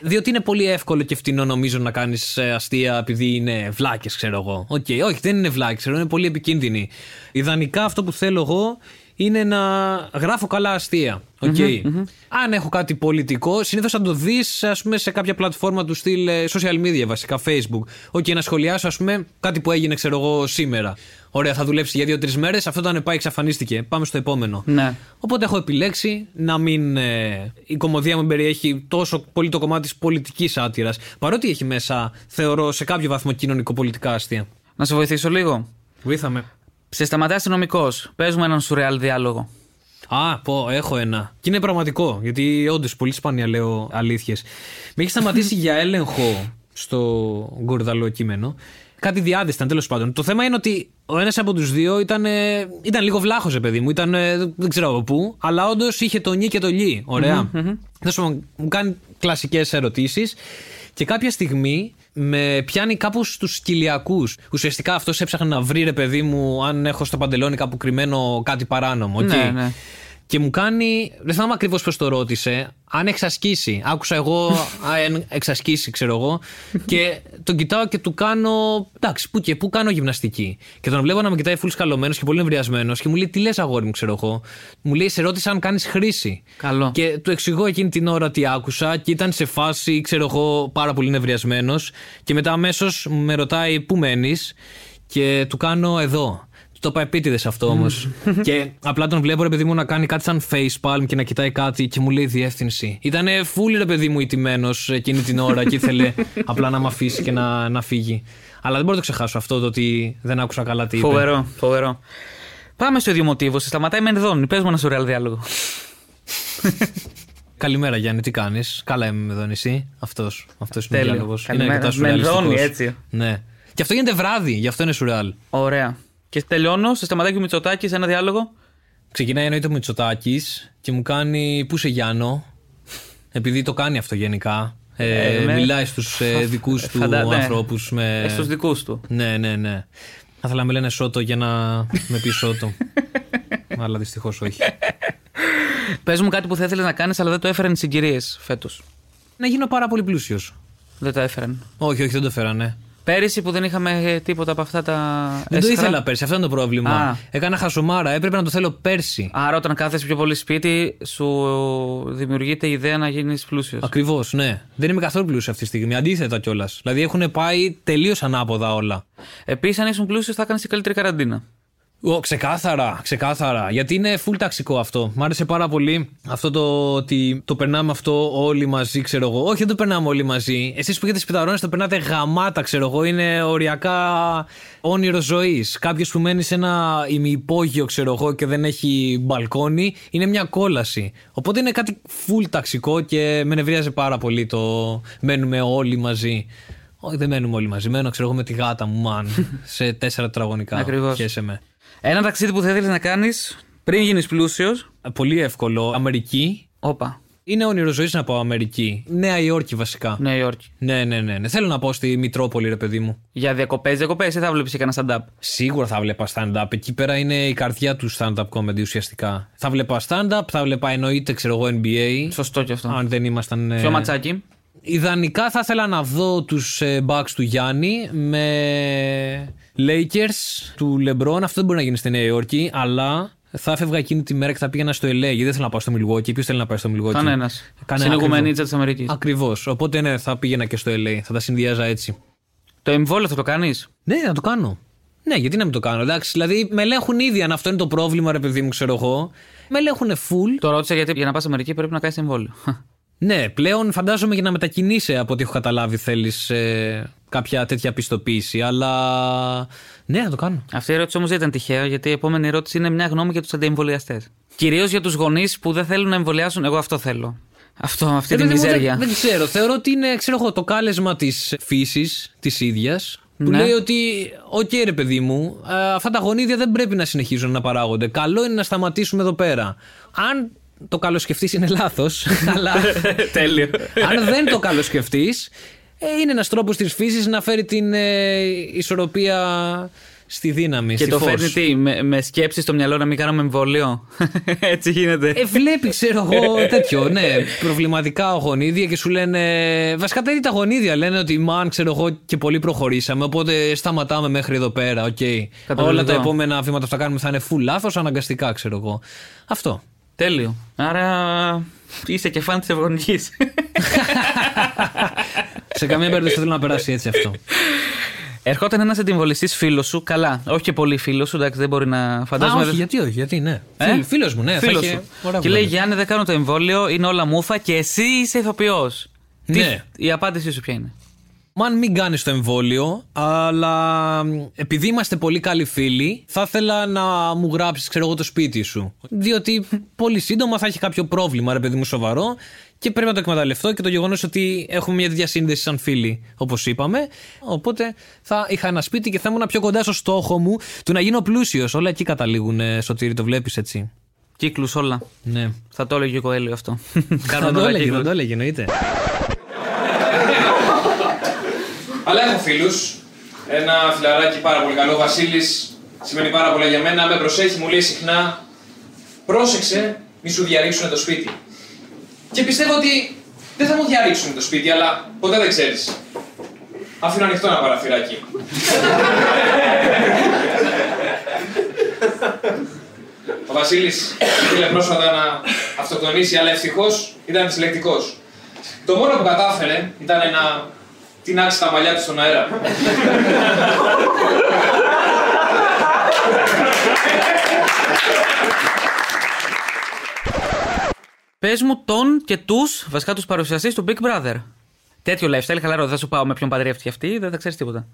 Διότι είναι πολύ εύκολο και φτηνό νομίζω να κάνεις αστεία επειδή είναι βλάκες, ξέρω εγώ. Οκ, όχι, δεν είναι βλάκες, ξέρω, είναι πολύ επικίνδυνοι. Ιδανικά αυτό που θέλω εγώ είναι να γράφω καλά αστεία. Οκ. Αν έχω κάτι πολιτικό, συνήθως θα το δεις πούμε, σε κάποια πλατφόρμα του στυλ ε, social media, βασικά Facebook. Οκ, να σχολιάσω, ας πούμε, κάτι που έγινε, ξέρω εγώ, σήμερα. Ωραία, θα δουλέψει για δύο-τρεις μέρες. Αυτό ήταν πάει, εξαφανίστηκε. Πάμε στο επόμενο. Ναι. Οπότε έχω επιλέξει να μην. Ε, η κωμωδία μου περιέχει τόσο πολύ το κομμάτι της πολιτικής σάτιρας, παρότι έχει μέσα, θεωρώ, σε κάποιο βαθμό κοινωνικοπολιτικά αστεία. Να σε βοηθήσω λίγο. Βοήθα με. Σε σταματά αστυνομικός. Πες μου έναν σουρεάλ διάλογο. Α, πω, έχω ένα. Και είναι πραγματικό, γιατί όντως πολύ σπάνια λέω αλήθειες. Με έχει σταματήσει για έλεγχο στο Κορυδαλλό κείμενο. Κάτι διάδεστα ήταν τέλος πάντων. Το θέμα είναι ότι ο ένας από τους δύο ήταν, ε, ήταν λίγο βλάχος, παιδί μου. Ήταν ε, δεν ξέρω από πού, αλλά όντως είχε το νι και το λι. Ωραία. Τέλος πάντων, μου κάνει κλασικές ερωτήσεις και κάποια στιγμή με πιάνει κάπου στους κοιλιακούς. Ουσιαστικά αυτός έψαχνε να βρει, ρε παιδί μου, αν έχω στο παντελόνι κάπου κρυμμένο κάτι παράνομο. οκ. Ναι, ναι. Και μου κάνει. Δεν θυμάμαι ακριβώς πώς το ρώτησε. Αν εξασκήσει. Άκουσα εγώ. αν εξασκήσει, ξέρω εγώ. Και τον κοιτάω και του κάνω. Εντάξει, πού και πού κάνω γυμναστική. Και τον βλέπω να με κοιτάει full σκαλωμένος και πολύ εμβριασμένος. Και μου λέει, Τι λες, αγόρι μου, ξέρω εγώ. Μου λέει, Σε ρώτησα αν κάνεις χρήση. Καλό. Και του εξηγώ εκείνη την ώρα τι άκουσα και ήταν σε φάση, ξέρω εγώ, πάρα πολύ νευριασμένο. Και μετά αμέσως με ρωτάει πού μένεις; Και του κάνω εδώ. Του το είπα επίτηδες αυτό όμως. και απλά τον βλέπω ρε παιδί μου να κάνει κάτι σαν facepalm και να κοιτάει κάτι και μου λέει διεύθυνση. Ήταν full ρε παιδί μου ηττημένος εκείνη την ώρα και ήθελε απλά να με αφήσει και να, να φύγει. Αλλά δεν μπορώ να το ξεχάσω αυτό το ότι δεν άκουσα καλά τι είπε. Φοβερό, φοβερό. Πάμε στο ίδιο μοτίβο. Σε σταματάει με ενδώνει. Πες μου ένα σουρεάλ διάλογο. Καλημέρα Γιάννη, τι κάνεις; Καλά είμαι εδώ εσύ; Αυτός αυτός είναι ο Τέλειο. διάλογος. Καλημέρα. Με ενδώνει, έτσι. Ναι. Και αυτό γίνεται βράδυ, γι' αυτό είναι σουρεάλ. Ωραία. Και τελειώνω, σε σταματάει και ο Μητσοτάκης σε ένα διάλογο. Ξεκινάει εννοείται ο Μητσοτάκης και μου κάνει Πού σε Γιάννο, επειδή το κάνει αυτό γενικά. Ε, Ε, με- Μιλάει στους ε, δικούς του Φαντα- ναι. ανθρώπους. Με... Στους δικούς του. Ναι, ναι, ναι. Θα ήθελα να με λένε Σότο για να με πεις Σότο. Αλλά δυστυχώς όχι. Πες μου κάτι που θα ήθελες να κάνεις, αλλά δεν το έφεραν οι συγκυρίες φέτος. να γίνω πάρα πολύ πλούσιος. Δεν το έφεραν. Όχι, όχι, δεν το φέρανε. Πέρυσι που δεν είχαμε ε, τίποτα από αυτά τα. Δεν το έσχρα. ήθελα πέρσι, αυτό είναι το πρόβλημα. Α. Έκανα χασομάρα, έπρεπε να το θέλω πέρσι. Άρα, όταν κάθεσαι πιο πολύ σπίτι, σου δημιουργείται η ιδέα να γίνεις πλούσιος. Ακριβώς, ναι. Δεν είμαι καθόλου πλούσιος αυτή τη στιγμή. Αντίθετα κιόλας. Δηλαδή έχουν πάει τελείως ανάποδα όλα. Επίσης, αν ήσουν πλούσιος, θα έκανες και καλύτερη καραντίνα. Ω, ξεκάθαρα, ξεκάθαρα. Γιατί είναι full ταξικό αυτό. Μ' άρεσε πάρα πολύ αυτό το ότι το περνάμε αυτό όλοι μαζί, ξέρω εγώ. Όχι, δεν το περνάμε όλοι μαζί. Εσείς που έχετε σπιταρώνε το περνάτε γαμάτα, ξέρω εγώ. Είναι οριακά όνειρο ζωής. Κάποιος που μένει σε ένα ημιυπόγειο, ξέρω εγώ, και δεν έχει μπαλκόνι, είναι μια κόλαση. Οπότε είναι κάτι full ταξικό και με νευρίαζε πάρα πολύ το μένουμε όλοι μαζί. Όχι, δεν μένουμε όλοι μαζί. Μένω, ξέρω εγώ, με τη γάτα μου, μαν. σε τέσσερα τετραγωνικά. Ακριβώς. Χαίρεσαι με. Ένα ταξίδι που θα ήθελες να κάνεις πριν γίνεις πλούσιος. Πολύ εύκολο. Αμερική. Όπα. Είναι όνειρο ζωής να πάω Αμερική. Νέα Υόρκη βασικά. Νέα Υόρκη. Ναι, ναι, ναι, ναι. Θέλω να πάω στη Μητρόπολη, ρε παιδί μου. Για διακοπές, διακοπές ή θα βλέπεις κανένα stand-up; Σίγουρα θα βλέπα stand-up. Εκεί πέρα είναι η καρδιά του stand-up comedy ουσιαστικά. Θα βλέπα stand-up, θα βλέπα εννοείται, ξέρω εγώ, NBA. Σωστό κι αυτό. Αν δεν ήμασταν. ε, Ποιο ματσάκι. Ιδανικά θα ήθελα να δω τους ε, Bucks του Γιάννη με Lakers του LeBron. Αυτό δεν μπορεί να γίνει στη Νέα Υόρκη, αλλά θα έφευγα εκείνη τη μέρα και θα πήγαινα στο LA γιατί δεν θέλω να πάω στο Milwaukee. Ποιος θέλει να πάει στο Milwaukee; Κανένας. Συνηγουμενίτσα της Αμερικής. Ακριβώς. Οπότε ναι, θα πήγαινα και στο LA. Θα τα συνδυάζα έτσι. Το εμβόλιο θα το κάνεις; Ναι, να το κάνω. Ναι, γιατί να μην το κάνω. Εντάξει, δηλαδή με ελέγχουν ήδη αν αυτό είναι το πρόβλημα, ρε παιδί μου, ξέρω εγώ. Με ελέγχουν full. Το ρώτησα γιατί για να πας Αμερική πρέπει να κάνεις εμβόλιο. Ναι, πλέον φαντάζομαι για να μετακινήσει από ό,τι έχω καταλάβει θέλεις ε, κάποια τέτοια πιστοποίηση. Αλλά ναι, να το κάνω. Αυτή η ερώτηση όμως δεν ήταν τυχαία, γιατί η επόμενη ερώτηση είναι μια γνώμη για τους αντιεμβολιαστές. Κυρίως για τους γονείς που δεν θέλουν να εμβολιάσουν. Εγώ αυτό θέλω. Αυτό, αυτή τη Ε, δεν, μιζέρια. δεν, δεν ξέρω. Θεωρώ ότι είναι ξέρω εγώ, το κάλεσμα της φύσης της ίδιας. Που Ναι. λέει ότι, οκ ρε παιδί μου, α, αυτά τα γονίδια δεν πρέπει να συνεχίζουν να παράγονται. Καλό είναι να σταματήσουμε εδώ πέρα. Αν το καλοσκεφτείς είναι λάθος, αλλά Τέλειο. αν δεν το καλοσκεφτείς, ε, είναι ένας τρόπος της φύσης να φέρει την ε, ισορροπία στη δύναμη. Και στη το φως. φέρνει τι, με, με σκέψη στο μυαλό να μην κάνουμε εμβόλιο; Έτσι γίνεται. Ε, βλέπει, ξέρω εγώ, τέτοιο, ναι, προβληματικά γονίδια και σου λένε. Βασικά τα ίδια τα γονίδια λένε ότι man, ξέρω εγώ, και πολύ προχωρήσαμε. Οπότε σταματάμε μέχρι εδώ πέρα. Οκ. Κατανοητό. Όλα τα επόμενα βήματα που θα κάνουμε θα είναι full λάθος, αναγκαστικά, ξέρω εγώ. Αυτό. Τέλειο. Άρα είσαι και φαν της ευγονικής. Σε καμία περίπτωση δεν θέλω να περάσει έτσι αυτό. Ερχόταν ένας αντιεμβολιστής φίλος σου, καλά, όχι και πολύ φίλος σου, εντάξει, δεν μπορεί να φαντάζομαι. Α, όχι, γιατί όχι, γιατί ναι. Ε; Φίλος μου, ναι. θα Φίλος είχε σου. ωραία Και λέει κουβέντα. Γιάννη, δεν κάνω το εμβόλιο, είναι όλα μούφα και εσύ είσαι ηθοποιός. Ναι. Η απάντησή σου ποια είναι; Μαν μην κάνεις το εμβόλιο, αλλά μ, επειδή είμαστε πολύ καλοί φίλοι, θα ήθελα να μου γράψεις, ξέρω εγώ, το σπίτι σου. Διότι πολύ σύντομα θα έχει κάποιο πρόβλημα, ρε παιδί μου, σοβαρό, και πρέπει να το εκμεταλλευτώ και το γεγονός ότι έχουμε μια τέτοια σύνδεση σαν φίλοι, όπως είπαμε. Οπότε θα είχα ένα σπίτι και θα ήμουν πιο κοντά στο στόχο μου του να γίνω πλούσιος. Όλα εκεί καταλήγουν, ε, Σωτήρη, το βλέπεις έτσι; Κύκλους όλα. Ναι. Θα το έλεγε ο Κοέλιο αυτό. Θα Κάνουμε το όλα έλεγε, κύκλους. θα το έλεγε, εννοείται. Αλλά έχω φίλους. Ένα φιλαράκι πάρα πολύ καλό, ο Βασίλης, σημαίνει πάρα πολλά για μένα. Με προσέχει, μου λέει συχνά: Πρόσεξε, μη σου διαρρήξουν το σπίτι. Και πιστεύω ότι δεν θα μου διαρρήξουν το σπίτι, αλλά ποτέ δεν ξέρεις. Αφήνω ανοιχτό ένα παραθυράκι. Ο Βασίλης ήθελε πρόσφατα να αυτοκτονήσει, αλλά ευτυχώς ήταν δυσλεκτικό. Το μόνο που κατάφερε ήταν να τεινάξει τα μαλλιά του στον αέρα. Πες μου τον και τους, βασικά τους παρουσιαστές του Big Brother. Τέτοιο lifestyle, χαλαρό. Δεν θα σου πάω με ποιον παντρεύτηκε αυτή, δεν θα ξέρεις τίποτα.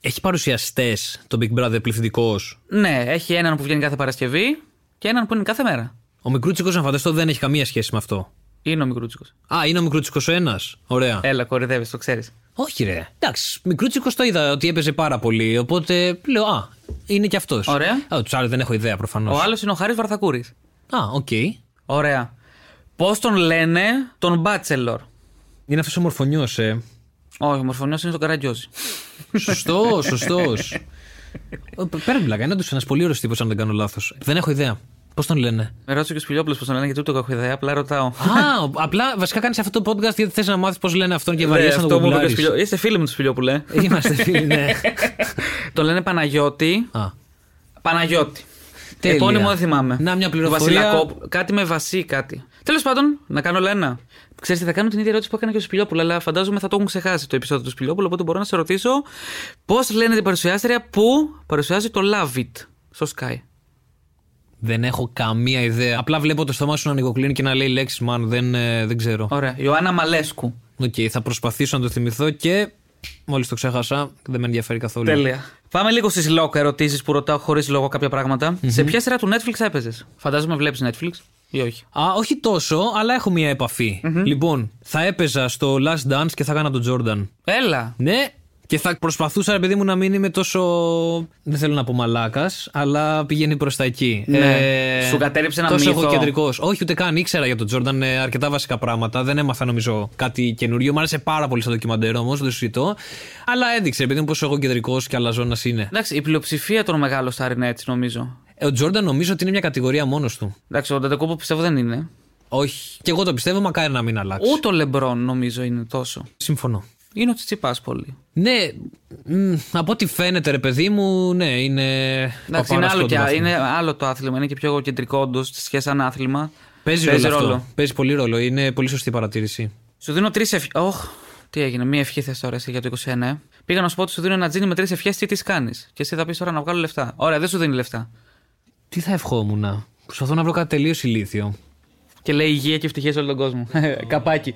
Έχει παρουσιαστές το Big Brother πληθυντικός; Ναι, έχει έναν που βγαίνει κάθε Παρασκευή και έναν που είναι κάθε μέρα. Ο Μικρούτσικος, να φανταστώ, δεν έχει καμία σχέση με αυτό. Είναι ο Μικρούτσικος. Α, είναι ο Μικρούτσικος ο ένας. Ωραία. Έλα, κοροϊδεύεις, το ξέρεις. Όχι, ρε. Εντάξει, Μικρούτσικος το είδα ότι έπαιζε πάρα πολύ. Οπότε λέω, Α, είναι κι αυτός. Ωραία. Α, τους άλλους δεν έχω ιδέα προφανώς. Ο άλλος είναι ο Χάρης Βαρθακούρης. Α, οκ. Ωραία. Πώς τον λένε τον Bachelor. Είναι αυτός ο μορφωνιός, ε. Όχι, ο μορφωνιός είναι στον Καραγκιόζη. Σωστός, σωστός. Πέρα την πλάκα, είναι όντως ένας πολύ ωραίος τύπος, αν δεν κάνω λάθος. Δεν έχω ιδέα. Πώς τον λένε; Με ρώτησε και ο Σπιλιόπουλο πώς τον λένε, γιατί ούτε εγώ έχω ιδέα, απλά ρωτάω. Α, απλά βασικά κάνεις αυτό το podcast γιατί θες να μάθεις πώς λένε αυτόν και Ναι, βαριέσαι να αυτό το μου είπε ο κουμπλάρεις. Σπιλιό- Είστε φίλοι μου του Σπιλιόπουλε. Είμαστε φίλοι, ναι. τον λένε Παναγιώτη. Α, Παναγιώτη. Τέλεια. Επώνυμο δεν θυμάμαι. Να, μια πληροφορία. Βασιλακόπ- Κάτι με βασί, κάτι. Τέλος πάντων, να κάνω όλα ένα. Ξέρετε, θα κάνω την ίδια ερώτηση που έκανα και ο Σπιλιόπουλο, αλλά φαντάζομαι θα το έχουν ξεχάσει το επεισόδιο του Σπιλιόπουλου. Οπότε μπορώ να σε ρωτήσω πώς λένε την παρουσιάστρια που παρουσιάζει το Love It στο ΣΚΑΪ. Δεν έχω καμία ιδέα. Απλά βλέπω το στόμα σου να ανοιγοκλείνει και να λέει λέξεις, man. Δεν, ε, δεν ξέρω. Ωραία. Ιωάννα Μαλέσκου. Οκ, θα προσπαθήσω να το θυμηθώ και μόλις το ξέχασα, δεν με ενδιαφέρει καθόλου. Τέλεια. Πάμε λίγο στις λόγω ερωτήσεις που ρωτάω χωρίς λόγο κάποια πράγματα. Σε ποια σειρά του Netflix έπαιζες; Φαντάζομαι βλέπεις Netflix ή όχι; Α, όχι τόσο, αλλά έχω μια επαφή Λοιπόν, θα έπαιζα στο Last Dance και θα έκανα τον Jordan. Έλα. Ναι, και θα προσπαθούσα, ρε παιδί μου, να μην είμαι τόσο. Δεν θέλω να πω μαλάκας, αλλά πηγαίνει προς τα εκεί. Ναι. Σου κατέριψε ένα τόσο μύθο. εγωκεντρικό. Όχι, ούτε καν ήξερα για τον Τζόρνταν ε, αρκετά βασικά πράγματα. Δεν έμαθα, νομίζω, κάτι καινούριο. Μ' άρεσε πάρα πολύ στο ντοκιμαντέρ όμως, δεν το συζητώ. Αλλά έδειξε, επειδή μου πόσο εγωκεντρικό και αλαζόνας είναι. Εντάξει, η πλειοψηφία των μεγάλων στάρ είναι έτσι, νομίζω. Ε, ο Τζόρνταν νομίζω ότι είναι μια κατηγορία μόνος του. Εντάξει, ο Νταντεκούπο πιστεύω δεν είναι. Όχι. Και εγώ το πιστεύω, μακάρι να μην αλλάξει. Ούτε ο Λεμπρόν νομίζω είναι τόσο. Συμφωνώ. Είναι ο Τσιτσιπά πολύ. Ναι, μ, από ό,τι φαίνεται, ρε παιδί μου, ναι, είναι. Εντάξει, είναι παπάρας άλλο, και, πρώτου βαθμού. είναι άλλο το άθλημα. Είναι και πιο κεντρικό όντως στη σχέση σαν άθλημα. Παίζει, Παίζει ρόλο, ρόλο. αυτό. Παίζει πολύ ρόλο. Είναι πολύ σωστή παρατήρηση. Σου δίνω τρεις ευχέ. Όχ, τι έγινε, μία ευχή θες τώρα εσύ για το 29. ε; Πήγα να σου πω ότι σου δίνω ένα τζίνι με τρεις ευχές, τι τις κάνεις; Και εσύ θα πεις τώρα να βγάλω λεφτά. Ωραία, δεν σου δίνει λεφτά. Τι θα ευχόμουν. Προσπαθώ να βρω κάτι τελείως ηλίθιο. Και λέει υγεία και ευτυχία σε όλο τον κόσμο. Καπάκι.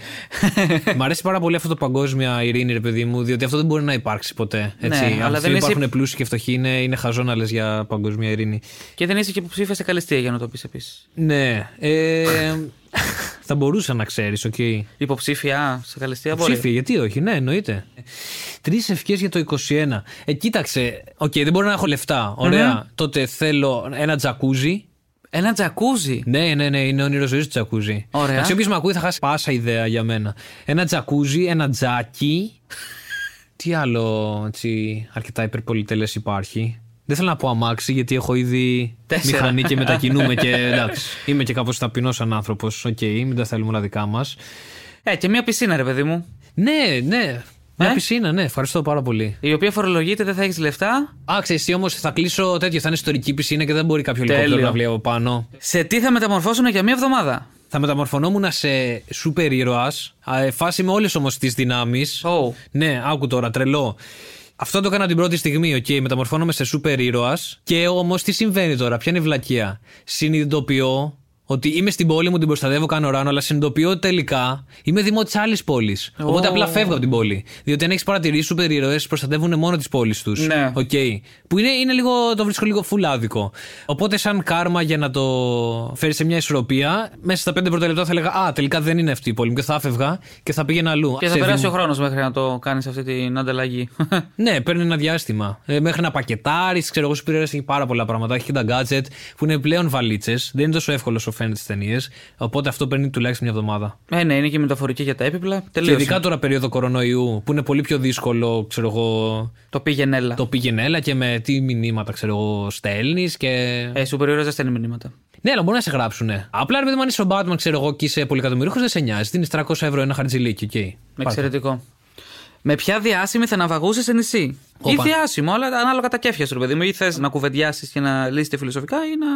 Μ' αρέσει πάρα πολύ αυτό το παγκόσμια ειρήνη, ρε παιδί μου, διότι αυτό δεν μπορεί να υπάρξει ποτέ. Έτσι. Ναι, Αν αλλά δεν δεν είσαι- υπάρχουν πλούσιοι και φτωχοί, είναι, είναι χαζό να λες για παγκόσμια ειρήνη. και δεν είσαι και υποψήφια σε καλλιστεία για να το πεις επίσης. Ναι. Ε, θα μπορούσα να ξέρεις, οκ. Υποψήφια σε καλλιστεία μπορεί. Ψήφια, γιατί όχι, ναι, εννοείται. Τρεις ευχές για το 21. Ε, κοίταξε, οκ, δεν μπορώ να έχω λεφτά. Ωραία. Τότε θέλω ένα τζακούζι. Ένα τζακούζι; Ναι, ναι, ναι, είναι όνειρο ζωής του τζακούζι. Ωραία. Εντάξει, όποιος με ακούει θα χάσει πάσα ιδέα για μένα. Ένα τζακούζι, ένα τζάκι. Τι άλλο έτσι, αρκετά υπερπολυτελές υπάρχει. Δεν θέλω να πω αμάξι γιατί έχω ήδη Τέσσερα. μηχανή και μετακινούμαι και εντάξει. Είμαι και κάπως ταπεινός σαν άνθρωπος. Οκ, μην τα θέλουμε όλα δικά μας. Ε, και μία πισίνα, ρε παιδί μου. Ναι, ναι. Μια Ε; πισίνα, ναι, ευχαριστώ πάρα πολύ. Η οποία φορολογείται, δεν θα έχεις λεφτά. Α, ξέρεις τι όμως θα κλείσω τέτοιο. Θα είναι ιστορική πισίνα και δεν μπορεί κάποιο Τέλειο. ελικόπτερο να βλέπει από πάνω. Σε τι θα μεταμορφωνόσουν για μία εβδομάδα; Θα μεταμορφωνόμουν σε σούπερ ήρωας. Φάση με όλες όμως τις δυνάμεις. Oh. Ναι, άκου τώρα, τρελό. Αυτό το έκανα την πρώτη στιγμή, οκ. μεταμορφώνομαι σε σούπερ ήρωας. Και όμως τι συμβαίνει τώρα, ποια είναι η βλακεία; Συνειδητοποιώ ότι είμαι στην πόλη μου, την προστατεύω, κάνω ράνο, αλλά συνειδητοποιώ ότι τελικά είμαι δημότης άλλης πόλης. Οπότε Ω. απλά φεύγω από την πόλη. Διότι αν έχεις παρατηρήσεις, οι σούπερ ήρωες προστατεύουν μόνο τις πόλεις τους. Ναι. Οκ. Που είναι, είναι λίγο, το βρίσκω λίγο φουλάδικο. Οπότε, σαν κάρμα για να το φέρεις σε μια ισορροπία, μέσα στα πέντε πρώτα λεπτά θα έλεγα Α, τελικά δεν είναι αυτή η πόλη μου και θα έφευγα και θα πήγαινα αλλού. Και θα Σε περάσει δημο- ο χρόνος μέχρι να το κάνεις αυτή την ανταλλαγή. ναι, παίρνει ένα διάστημα. Ε, μέχρι να πακετάρεις, ξέρω εγώ, σου πήρε έχει πάρα πολλά πράγματα. Έχει και τα gadget που είναι πλέον βαλίτσες. Δεν είναι τόσο εύκολο όσο φαίνεται στις ταινίες. Οπότε αυτό παίρνει τουλάχιστον μια εβδομάδα. ε, ναι, είναι και μεταφορική για τα έπιπλα. Και Τελείωσε. ειδικά τώρα περίοδο κορονοϊού που είναι πολύ πιο δύσκολο, ξέρω εγώ, Το πήγαινε έλα. το πήγαινε έλα και με τι μηνύματα, ξέρω εγώ, στέλνεις και. Ε, σου περιορίζει δεν στέλνει μηνύματα. Ναι, αλλά μπορεί να σε γράψουνε. Απλά ρε παιδί μου, αν είσαι ο Batman, ξέρω εγώ, και είσαι πολυκατομμυριούχος, δεν σε νοιάζει. Δίνεις 300 ευρώ ένα χαρτζιλίκι, οκ. Εξαιρετικό. Με ποια διάσημη θα ναυαγούσες σε νησί; Ή Όπα. διάσημο, αλλά ανάλογα τα κέφια σου, ρε παιδί μου. Ή θες να κουβεντιάσεις και να λύσετε φιλοσοφικά ή να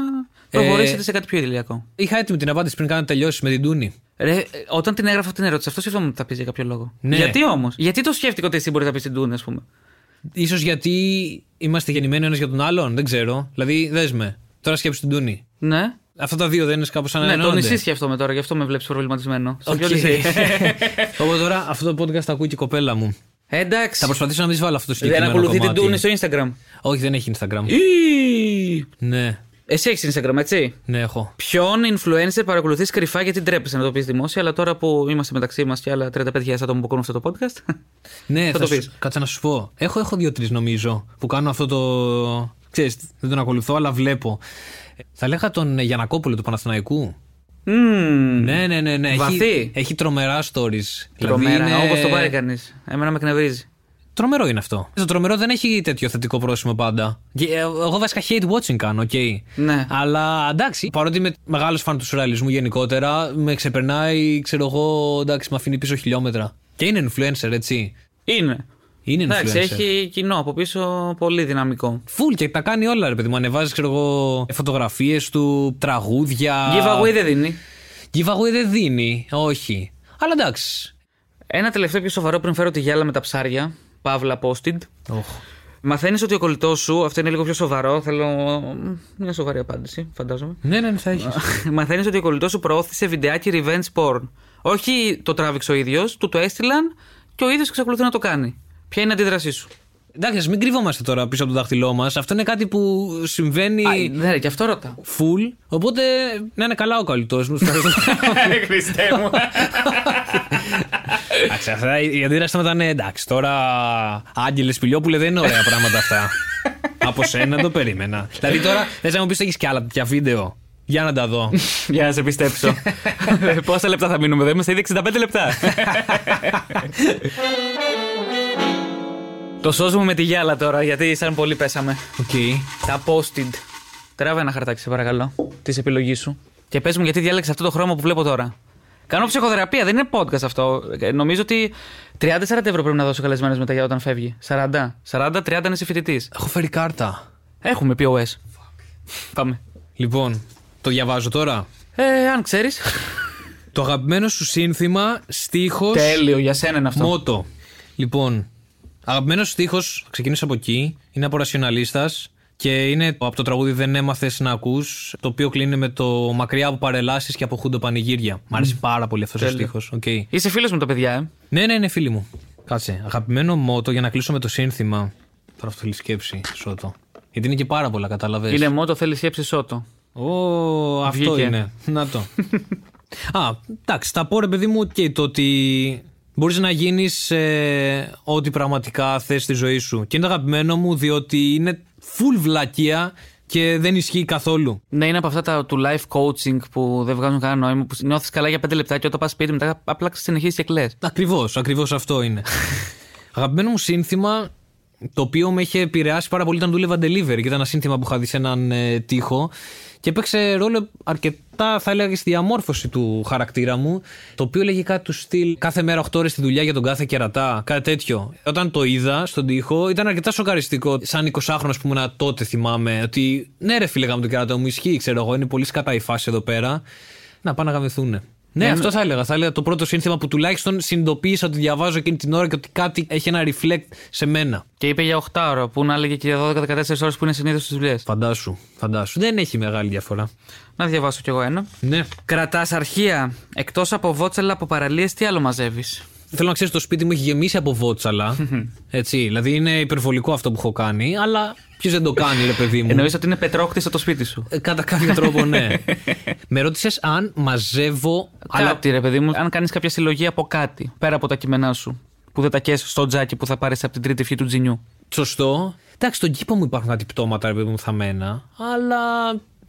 προχωρήσετε Ε, σε κάτι πιο ειδυλλιακό. Είχα έτοιμη την απάντηση πριν κάνω τελειώσεις με την Τούνη. Ρε, ε, όταν την έγραφα αυτή την ερώτηση, αυτό σκεφτόμουν ότι θα πεις για κάποιο λόγο. Ναι. Γιατί όμως, γιατί το σκέφτηκα ότι εσύ μπορεί να πεις την Τούνη, ας πούμε; Ίσως γιατί είμαστε γεννημένοι ένας για τον άλλον, δεν ξέρω. Δηλαδή, δες με. Τώρα σκέψου την Τούνη. Ναι. Αυτά τα δύο δεν είναι κάπως σαν Ναι, το νησί σκέφτομαι τώρα, γι' αυτό με βλέπεις προβληματισμένο. Στο Οκ. ποιο νησί. Οπότε τώρα αυτό το podcast το ακούει και η κοπέλα μου. Ε, Εντάξει. Θα προσπαθήσω να μην της βάλω αυτό το Δεν συγκεκριμένο ακολουθεί την κομμάτι. Τούνη στο Instagram. Όχι, δεν έχει Instagram. Ή. Ναι, Εσύ έχεις Instagram, έτσι; ναι, έχω. Ποιον influencer παρακολουθείς κρυφά γιατί ντρέπεσαι να το πεις δημόσια, αλλά τώρα που είμαστε μεταξύ μας και άλλα 35.000 άτομα που ακούν αυτό το podcast. Ναι, Θα θα, το σου, πεις. κάτσε να σου πω. Έχω, έχω δύο-τρεις νομίζω που κάνω αυτό το. Ξέρεις, δεν τον ακολουθώ, αλλά βλέπω. Ε, Θα 'λεγα τον Γιαννακόπουλο του Παναθηναϊκού. Μμμ. Ναι, ναι, ναι. ναι. Βαθύ. Έχει, έχει τρομερά stories. Τρομερά, Δηλαδή είναι- όπως το πάρει κανείς. Εμένα με εκνευρίζει. Τρομερό είναι αυτό. Το τρομερό δεν έχει τέτοιο θετικό πρόσημο πάντα. Και, ε, Εγώ βασικά hate watching κάνω, οκ. Ναι. Αλλά εντάξει, παρότι είμαι μεγάλος φαν του σουρεαλισμού γενικότερα, με ξεπερνάει, ξέρω εγώ, εντάξει, με αφήνει πίσω χιλιόμετρα. Και είναι influencer, έτσι. Είναι. Είναι Εντάξει, influencer. έχει κοινό από πίσω πολύ δυναμικό. Full και τα κάνει όλα, ρε παιδί μου. Ανεβάζεις, ξέρω εγώ, φωτογραφίες του, τραγούδια. Giveaway δεν δίνει. Giveaway δεν δίνει, όχι. Αλλά εντάξει. Ένα τελευταίο πιο σοβαρό πριν φέρω τη γυάλα με τα ψάρια. Παύλα posted. Οχ. Μαθαίνεις ότι ο κολλητός σου, αυτό είναι λίγο πιο σοβαρό. Θέλω μια σοβαρή απάντηση, φαντάζομαι. Ναι, ναι, ναι, θα έχεις. Μαθαίνεις ότι ο κολλητός σου προώθησε βιντεάκι revenge porn. Όχι το τράβηξε ο ίδιος, του το έστειλαν και ο ίδιος εξακολουθεί να το κάνει. Ποια είναι η αντίδρασή σου; εντάξει, ας μην κρύβομαστε τώρα πίσω από το δάχτυλό μας. Αυτό είναι κάτι που συμβαίνει Α, ναι, ρε, και αυτό ρωτάω. full. Οπότε να είναι καλά ο κολλητός μου. Ευχαριστώ. Χριστέ μου. Εντάξει, αυτά η αντίδραση θα ήταν εντάξει. Τώρα Άγγελε Πιλιόπουλε δεν είναι ωραία πράγματα αυτά. Από σένα το περίμενα. δηλαδή τώρα θες να μου πεις ότι έχεις κι άλλα τέτοια βίντεο; Για να τα δω. Για να σε πιστέψω. Πόσα λεπτά θα μείνουμε εδώ, είμαστε ήδη 65 λεπτά. Το σώζουμε με τη γυάλα τώρα, γιατί σαν πολύ πέσαμε. Οκ. Τα post-it. Τράβα ένα χαρτάκι, σε παρακαλώ, της επιλογής σου. Και πες μου γιατί διάλεξες αυτό το χρώμα που βλέπω τώρα. Κάνω ψυχοθεραπεία, δεν είναι podcast αυτό. Ε, Νομίζω ότι 30-40 ευρώ πρέπει να δώσω καλεσμένες μετά για όταν φεύγει. 40. 40-30 είναι σε φοιτητή. Έχω φέρει κάρτα. Έχουμε POS. Πάμε. Λοιπόν, το διαβάζω τώρα; Ε, αν ξέρεις. Το αγαπημένο σου σύνθημα, στίχος, Τέλειο, για σένα είναι αυτό. μότο. Λοιπόν, αγαπημένος στίχος, ξεκινήσω από εκεί, είναι από Ρασιοναλίστας και είναι από το τραγούδι Δεν έμαθες να ακούς, το οποίο κλείνει με το Μακριά από παρελάσεις και από χούντο πανηγύρια. Μ' αρέσει πάρα πολύ αυτός ο Τέλειο. στίχος. Okay. Είσαι φίλος με τα παιδιά, ε; Ναι, ναι, είναι φίλοι μου. Κάτσε. Αγαπημένο μότο για να κλείσω με το σύνθημα. Τώρα αυτό θέλει σκέψη, Σώτο. Γιατί είναι και πάρα πολλά, κατάλαβες. Είναι μόνο θέλει σκέψη σώτο. Ω, αυτό Βγήκε. είναι. Να το. Α, εντάξει, θα πω ρε παιδί μου και το ότι μπορείς να γίνεις ε, ό,τι πραγματικά θες στη ζωή σου. Και είναι το αγαπημένο μου διότι είναι full βλακεία και δεν ισχύει καθόλου. Ναι, είναι από αυτά τα, του life coaching που δεν βγάζουν κανένα νόημα, που νιώθεις καλά για 5 λεπτά και όταν πας σπίτι μετά απλά συνεχίζεις και κλαις. Ακριβώς, ακριβώς αυτό είναι. Αγαπημένο μου σύνθημα το οποίο με είχε επηρεάσει πάρα πολύ όταν δούλευα delivery και ήταν ένα σύνθημα που είχα δει σε έναν ε, τοίχο και έπαιξε ρόλο αρκετά, θα έλεγα, και στη διαμόρφωση του χαρακτήρα μου. Το οποίο λέγει κάτι του στυλ κάθε μέρα 8 ώρες στη δουλειά για τον κάθε κερατά, κάτι τέτοιο. Όταν το είδα στον τοίχο, ήταν αρκετά σοκαριστικό. Σαν 20χρονο που ήμουν τότε, θυμάμαι, ότι ναι, ρε φίλε, γάμο τον κερατά μου ισχύει, ξέρω εγώ, είναι πολύ σκατά η φάση εδώ πέρα. Να πάνε να γαμηθούν. Ναι, Ναι, αυτό ναι. θα έλεγα. Θα έλεγα το πρώτο σύνθημα που τουλάχιστον συνειδητοποίησα ότι διαβάζω εκείνη την ώρα και ότι κάτι έχει ένα reflect σε μένα. Και είπε για 8 ώρα, που να έλεγε και για 12-14 ώρες που είναι συνήθως στις δουλειέ. Φαντάσου, φαντάσου. Δεν έχει μεγάλη διαφορά. Να διαβάσω κι εγώ ένα. Ναι. Κρατάς αρχεία. Εκτός από βότσαλα από παραλίες, τι άλλο μαζεύεις; Θέλω να ξέρεις το σπίτι μου έχει γεμίσει από βότσαλα. έτσι. Δηλαδή είναι υπερβολικό αυτό που έχω κάνει, αλλά ποιος δεν το κάνει, ρε παιδί μου; Εννοείς ότι είναι πετρόκτιστο το σπίτι σου; Ε, Κατά κάποιο τρόπο, ναι. Με ρώτησες αν μαζεύω. Αλλά Κάτι, ρε παιδί μου, αν κάνεις κάποια συλλογή από κάτι πέρα από τα κείμενά σου. Που δεν τα καίς στο τζάκι που θα πάρεις από την τρίτη ευχή του τζινιού. σωστό. Εντάξει, στον κήπο μου υπάρχουν κάτι πτώματα, ρε παιδί μου, θαμμένα. Αλλά.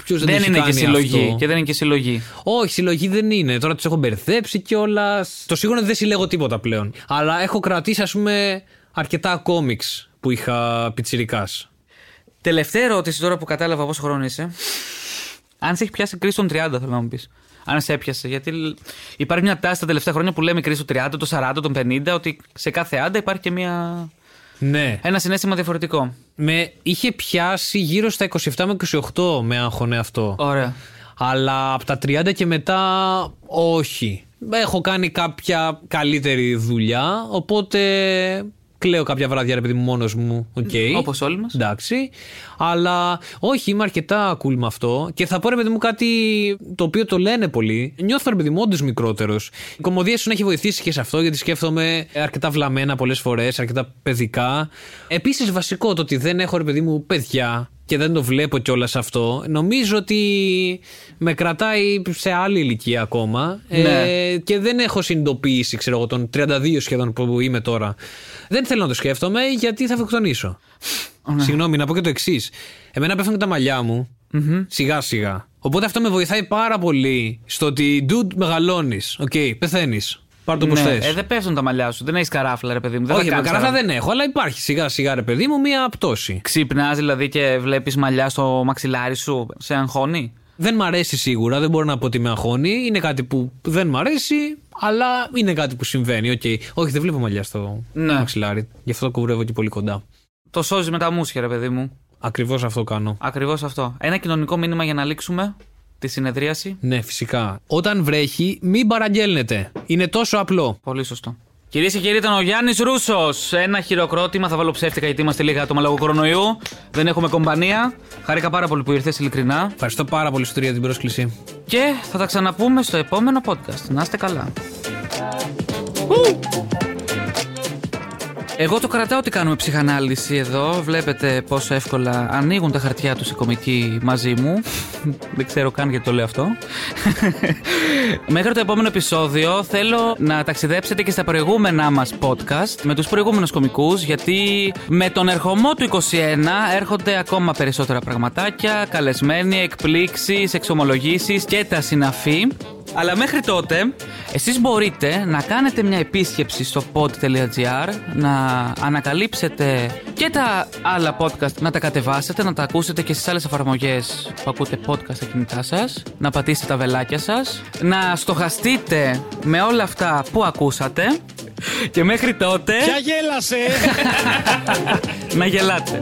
Ποιος δεν, Δεν έχει είναι και κάνει συλλογή. αυτό. Και δεν είναι και συλλογή. Όχι, συλλογή δεν είναι. Τώρα τους έχω μπερδέψει κιόλας. Το σίγουρο είναι ότι δεν συλλέγω τίποτα πλέον. Αλλά έχω κρατήσει, ας πούμε, αρκετά κόμιξ που είχα πιτσιρικάς. Τελευταία ερώτηση τώρα που κατάλαβα πόσο χρόνο είσαι. Αν σε έχει πιάσει κρίση των 30, θέλω να μου πεις. Αν σε έπιασε. Γιατί λ- υπάρχει μια τάση τα τελευταία χρόνια που λέμε κρίση των 30, των 40, των 50, ότι σε κάθε άντα υπάρχει και μια... Ναι. ένα συνέστημα διαφορετικό. Με είχε πιάσει γύρω στα 27 με 28 με άγχωνε αυτό. Ωραία. Αλλά από τα 30 και μετά όχι. Έχω κάνει κάποια καλύτερη δουλειά, οπότε κλαίω κάποια βράδια ρε παιδί μου μόνος μου. οκ. Όπως όλοι μας. Εντάξει. Αλλά όχι, είμαι αρκετά cool με αυτό. Και θα πω ρε παιδί μου κάτι το οποίο το λένε πολύ. Νιώθω ρε παιδί μου όντως μικρότερος. Η κωμωδία ίσως να έχει βοηθήσει και σε αυτό, γιατί σκέφτομαι αρκετά βλαμμένα πολλές φορές, αρκετά παιδικά. Επίσης, βασικό το ότι δεν έχω ρε παιδί μου παιδιά και δεν το βλέπω κιόλας αυτό. Νομίζω ότι με κρατάει σε άλλη ηλικία ακόμα. Ναι. Ε, και δεν έχω συνειδητοποιήσει, ξέρω εγώ, των 32 σχεδόν που είμαι τώρα. Δεν θέλω να το σκέφτομαι γιατί θα αυτοκτονήσω. Συγγνώμη, να πω και το εξής. Εμένα πέφτουν και τα μαλλιά μου σιγά σιγά. Οπότε αυτό με βοηθάει πάρα πολύ στο ότι dude μεγαλώνεις. Οκ, πεθαίνεις. Πάρ το πώ Ναι, θες. ε, δεν πέφτουν τα μαλλιά σου. Δεν έχεις καράφλα, ρε παιδί μου. Δεν Όχι, θα με κάνεις καράφλα καράφλα. δεν έχω, αλλά υπάρχει σιγά σιγά ρε παιδί μου μία πτώση. Ξυπνάς δηλαδή και βλέπεις μαλλιά στο μαξιλάρι σου. Σε αγχώνει; Δεν μ' αρέσει σίγουρα, δεν μπορώ να πω ότι με αγχώνει. Είναι κάτι που δεν μ' αρέσει, αλλά είναι κάτι που συμβαίνει. οκ. Όχι, δεν βλέπω μαλλιά στο Ναι. μαξιλάρι. Γι' αυτό το κουρεύω και πολύ κοντά. Το σώζει με τα μούσια, ρε παιδί μου. Ακριβώς αυτό κάνω. Ακριβώς αυτό. Ένα κοινωνικό μήνυμα για να λήξουμε τη συνεδρίαση. Ναι, φυσικά. Όταν βρέχει, μην παραγγέλνετε. Είναι τόσο απλό. Πολύ σωστό. Κυρίες και κύριοι, ήταν ο Γιάννης Ρούσος. Ένα χειροκρότημα. Θα βάλω ψεύτικα γιατί είμαστε λίγα άτομα λόγω κορονοϊού. Δεν έχουμε κομπανία. Χάρηκα πάρα πολύ που ήρθες, ειλικρινά. Ευχαριστώ πάρα πολύ, Στουρία, για την πρόσκληση. Και θα τα ξαναπούμε στο επόμενο podcast. Να είστε καλά. Εγώ το κρατάω ότι κάνουμε ψυχανάλυση εδώ. Βλέπετε πόσο εύκολα ανοίγουν τα χαρτιά τους οι κομικοί μαζί μου. Δεν ξέρω καν γιατί το λέω αυτό. Μέχρι το επόμενο επεισόδιο θέλω να ταξιδέψετε και στα προηγούμενά μας podcast με τους προηγούμενους κομικούς γιατί με τον ερχομό του 21 έρχονται ακόμα περισσότερα πραγματάκια, καλεσμένοι, εκπλήξεις, εξομολογήσεις και τα συναφή. Αλλά μέχρι τότε, εσείς μπορείτε να κάνετε μια επίσκεψη στο pod.gr, να ανακαλύψετε και τα άλλα podcast να τα κατεβάσετε, να τα ακούσετε και στις άλλες εφαρμογές που ακούτε podcast στα κινητά σας, να πατήσετε τα βελάκια σας, να στοχαστείτε με όλα αυτά που ακούσατε και μέχρι τότε Ποια γέλασε! να γελάτε.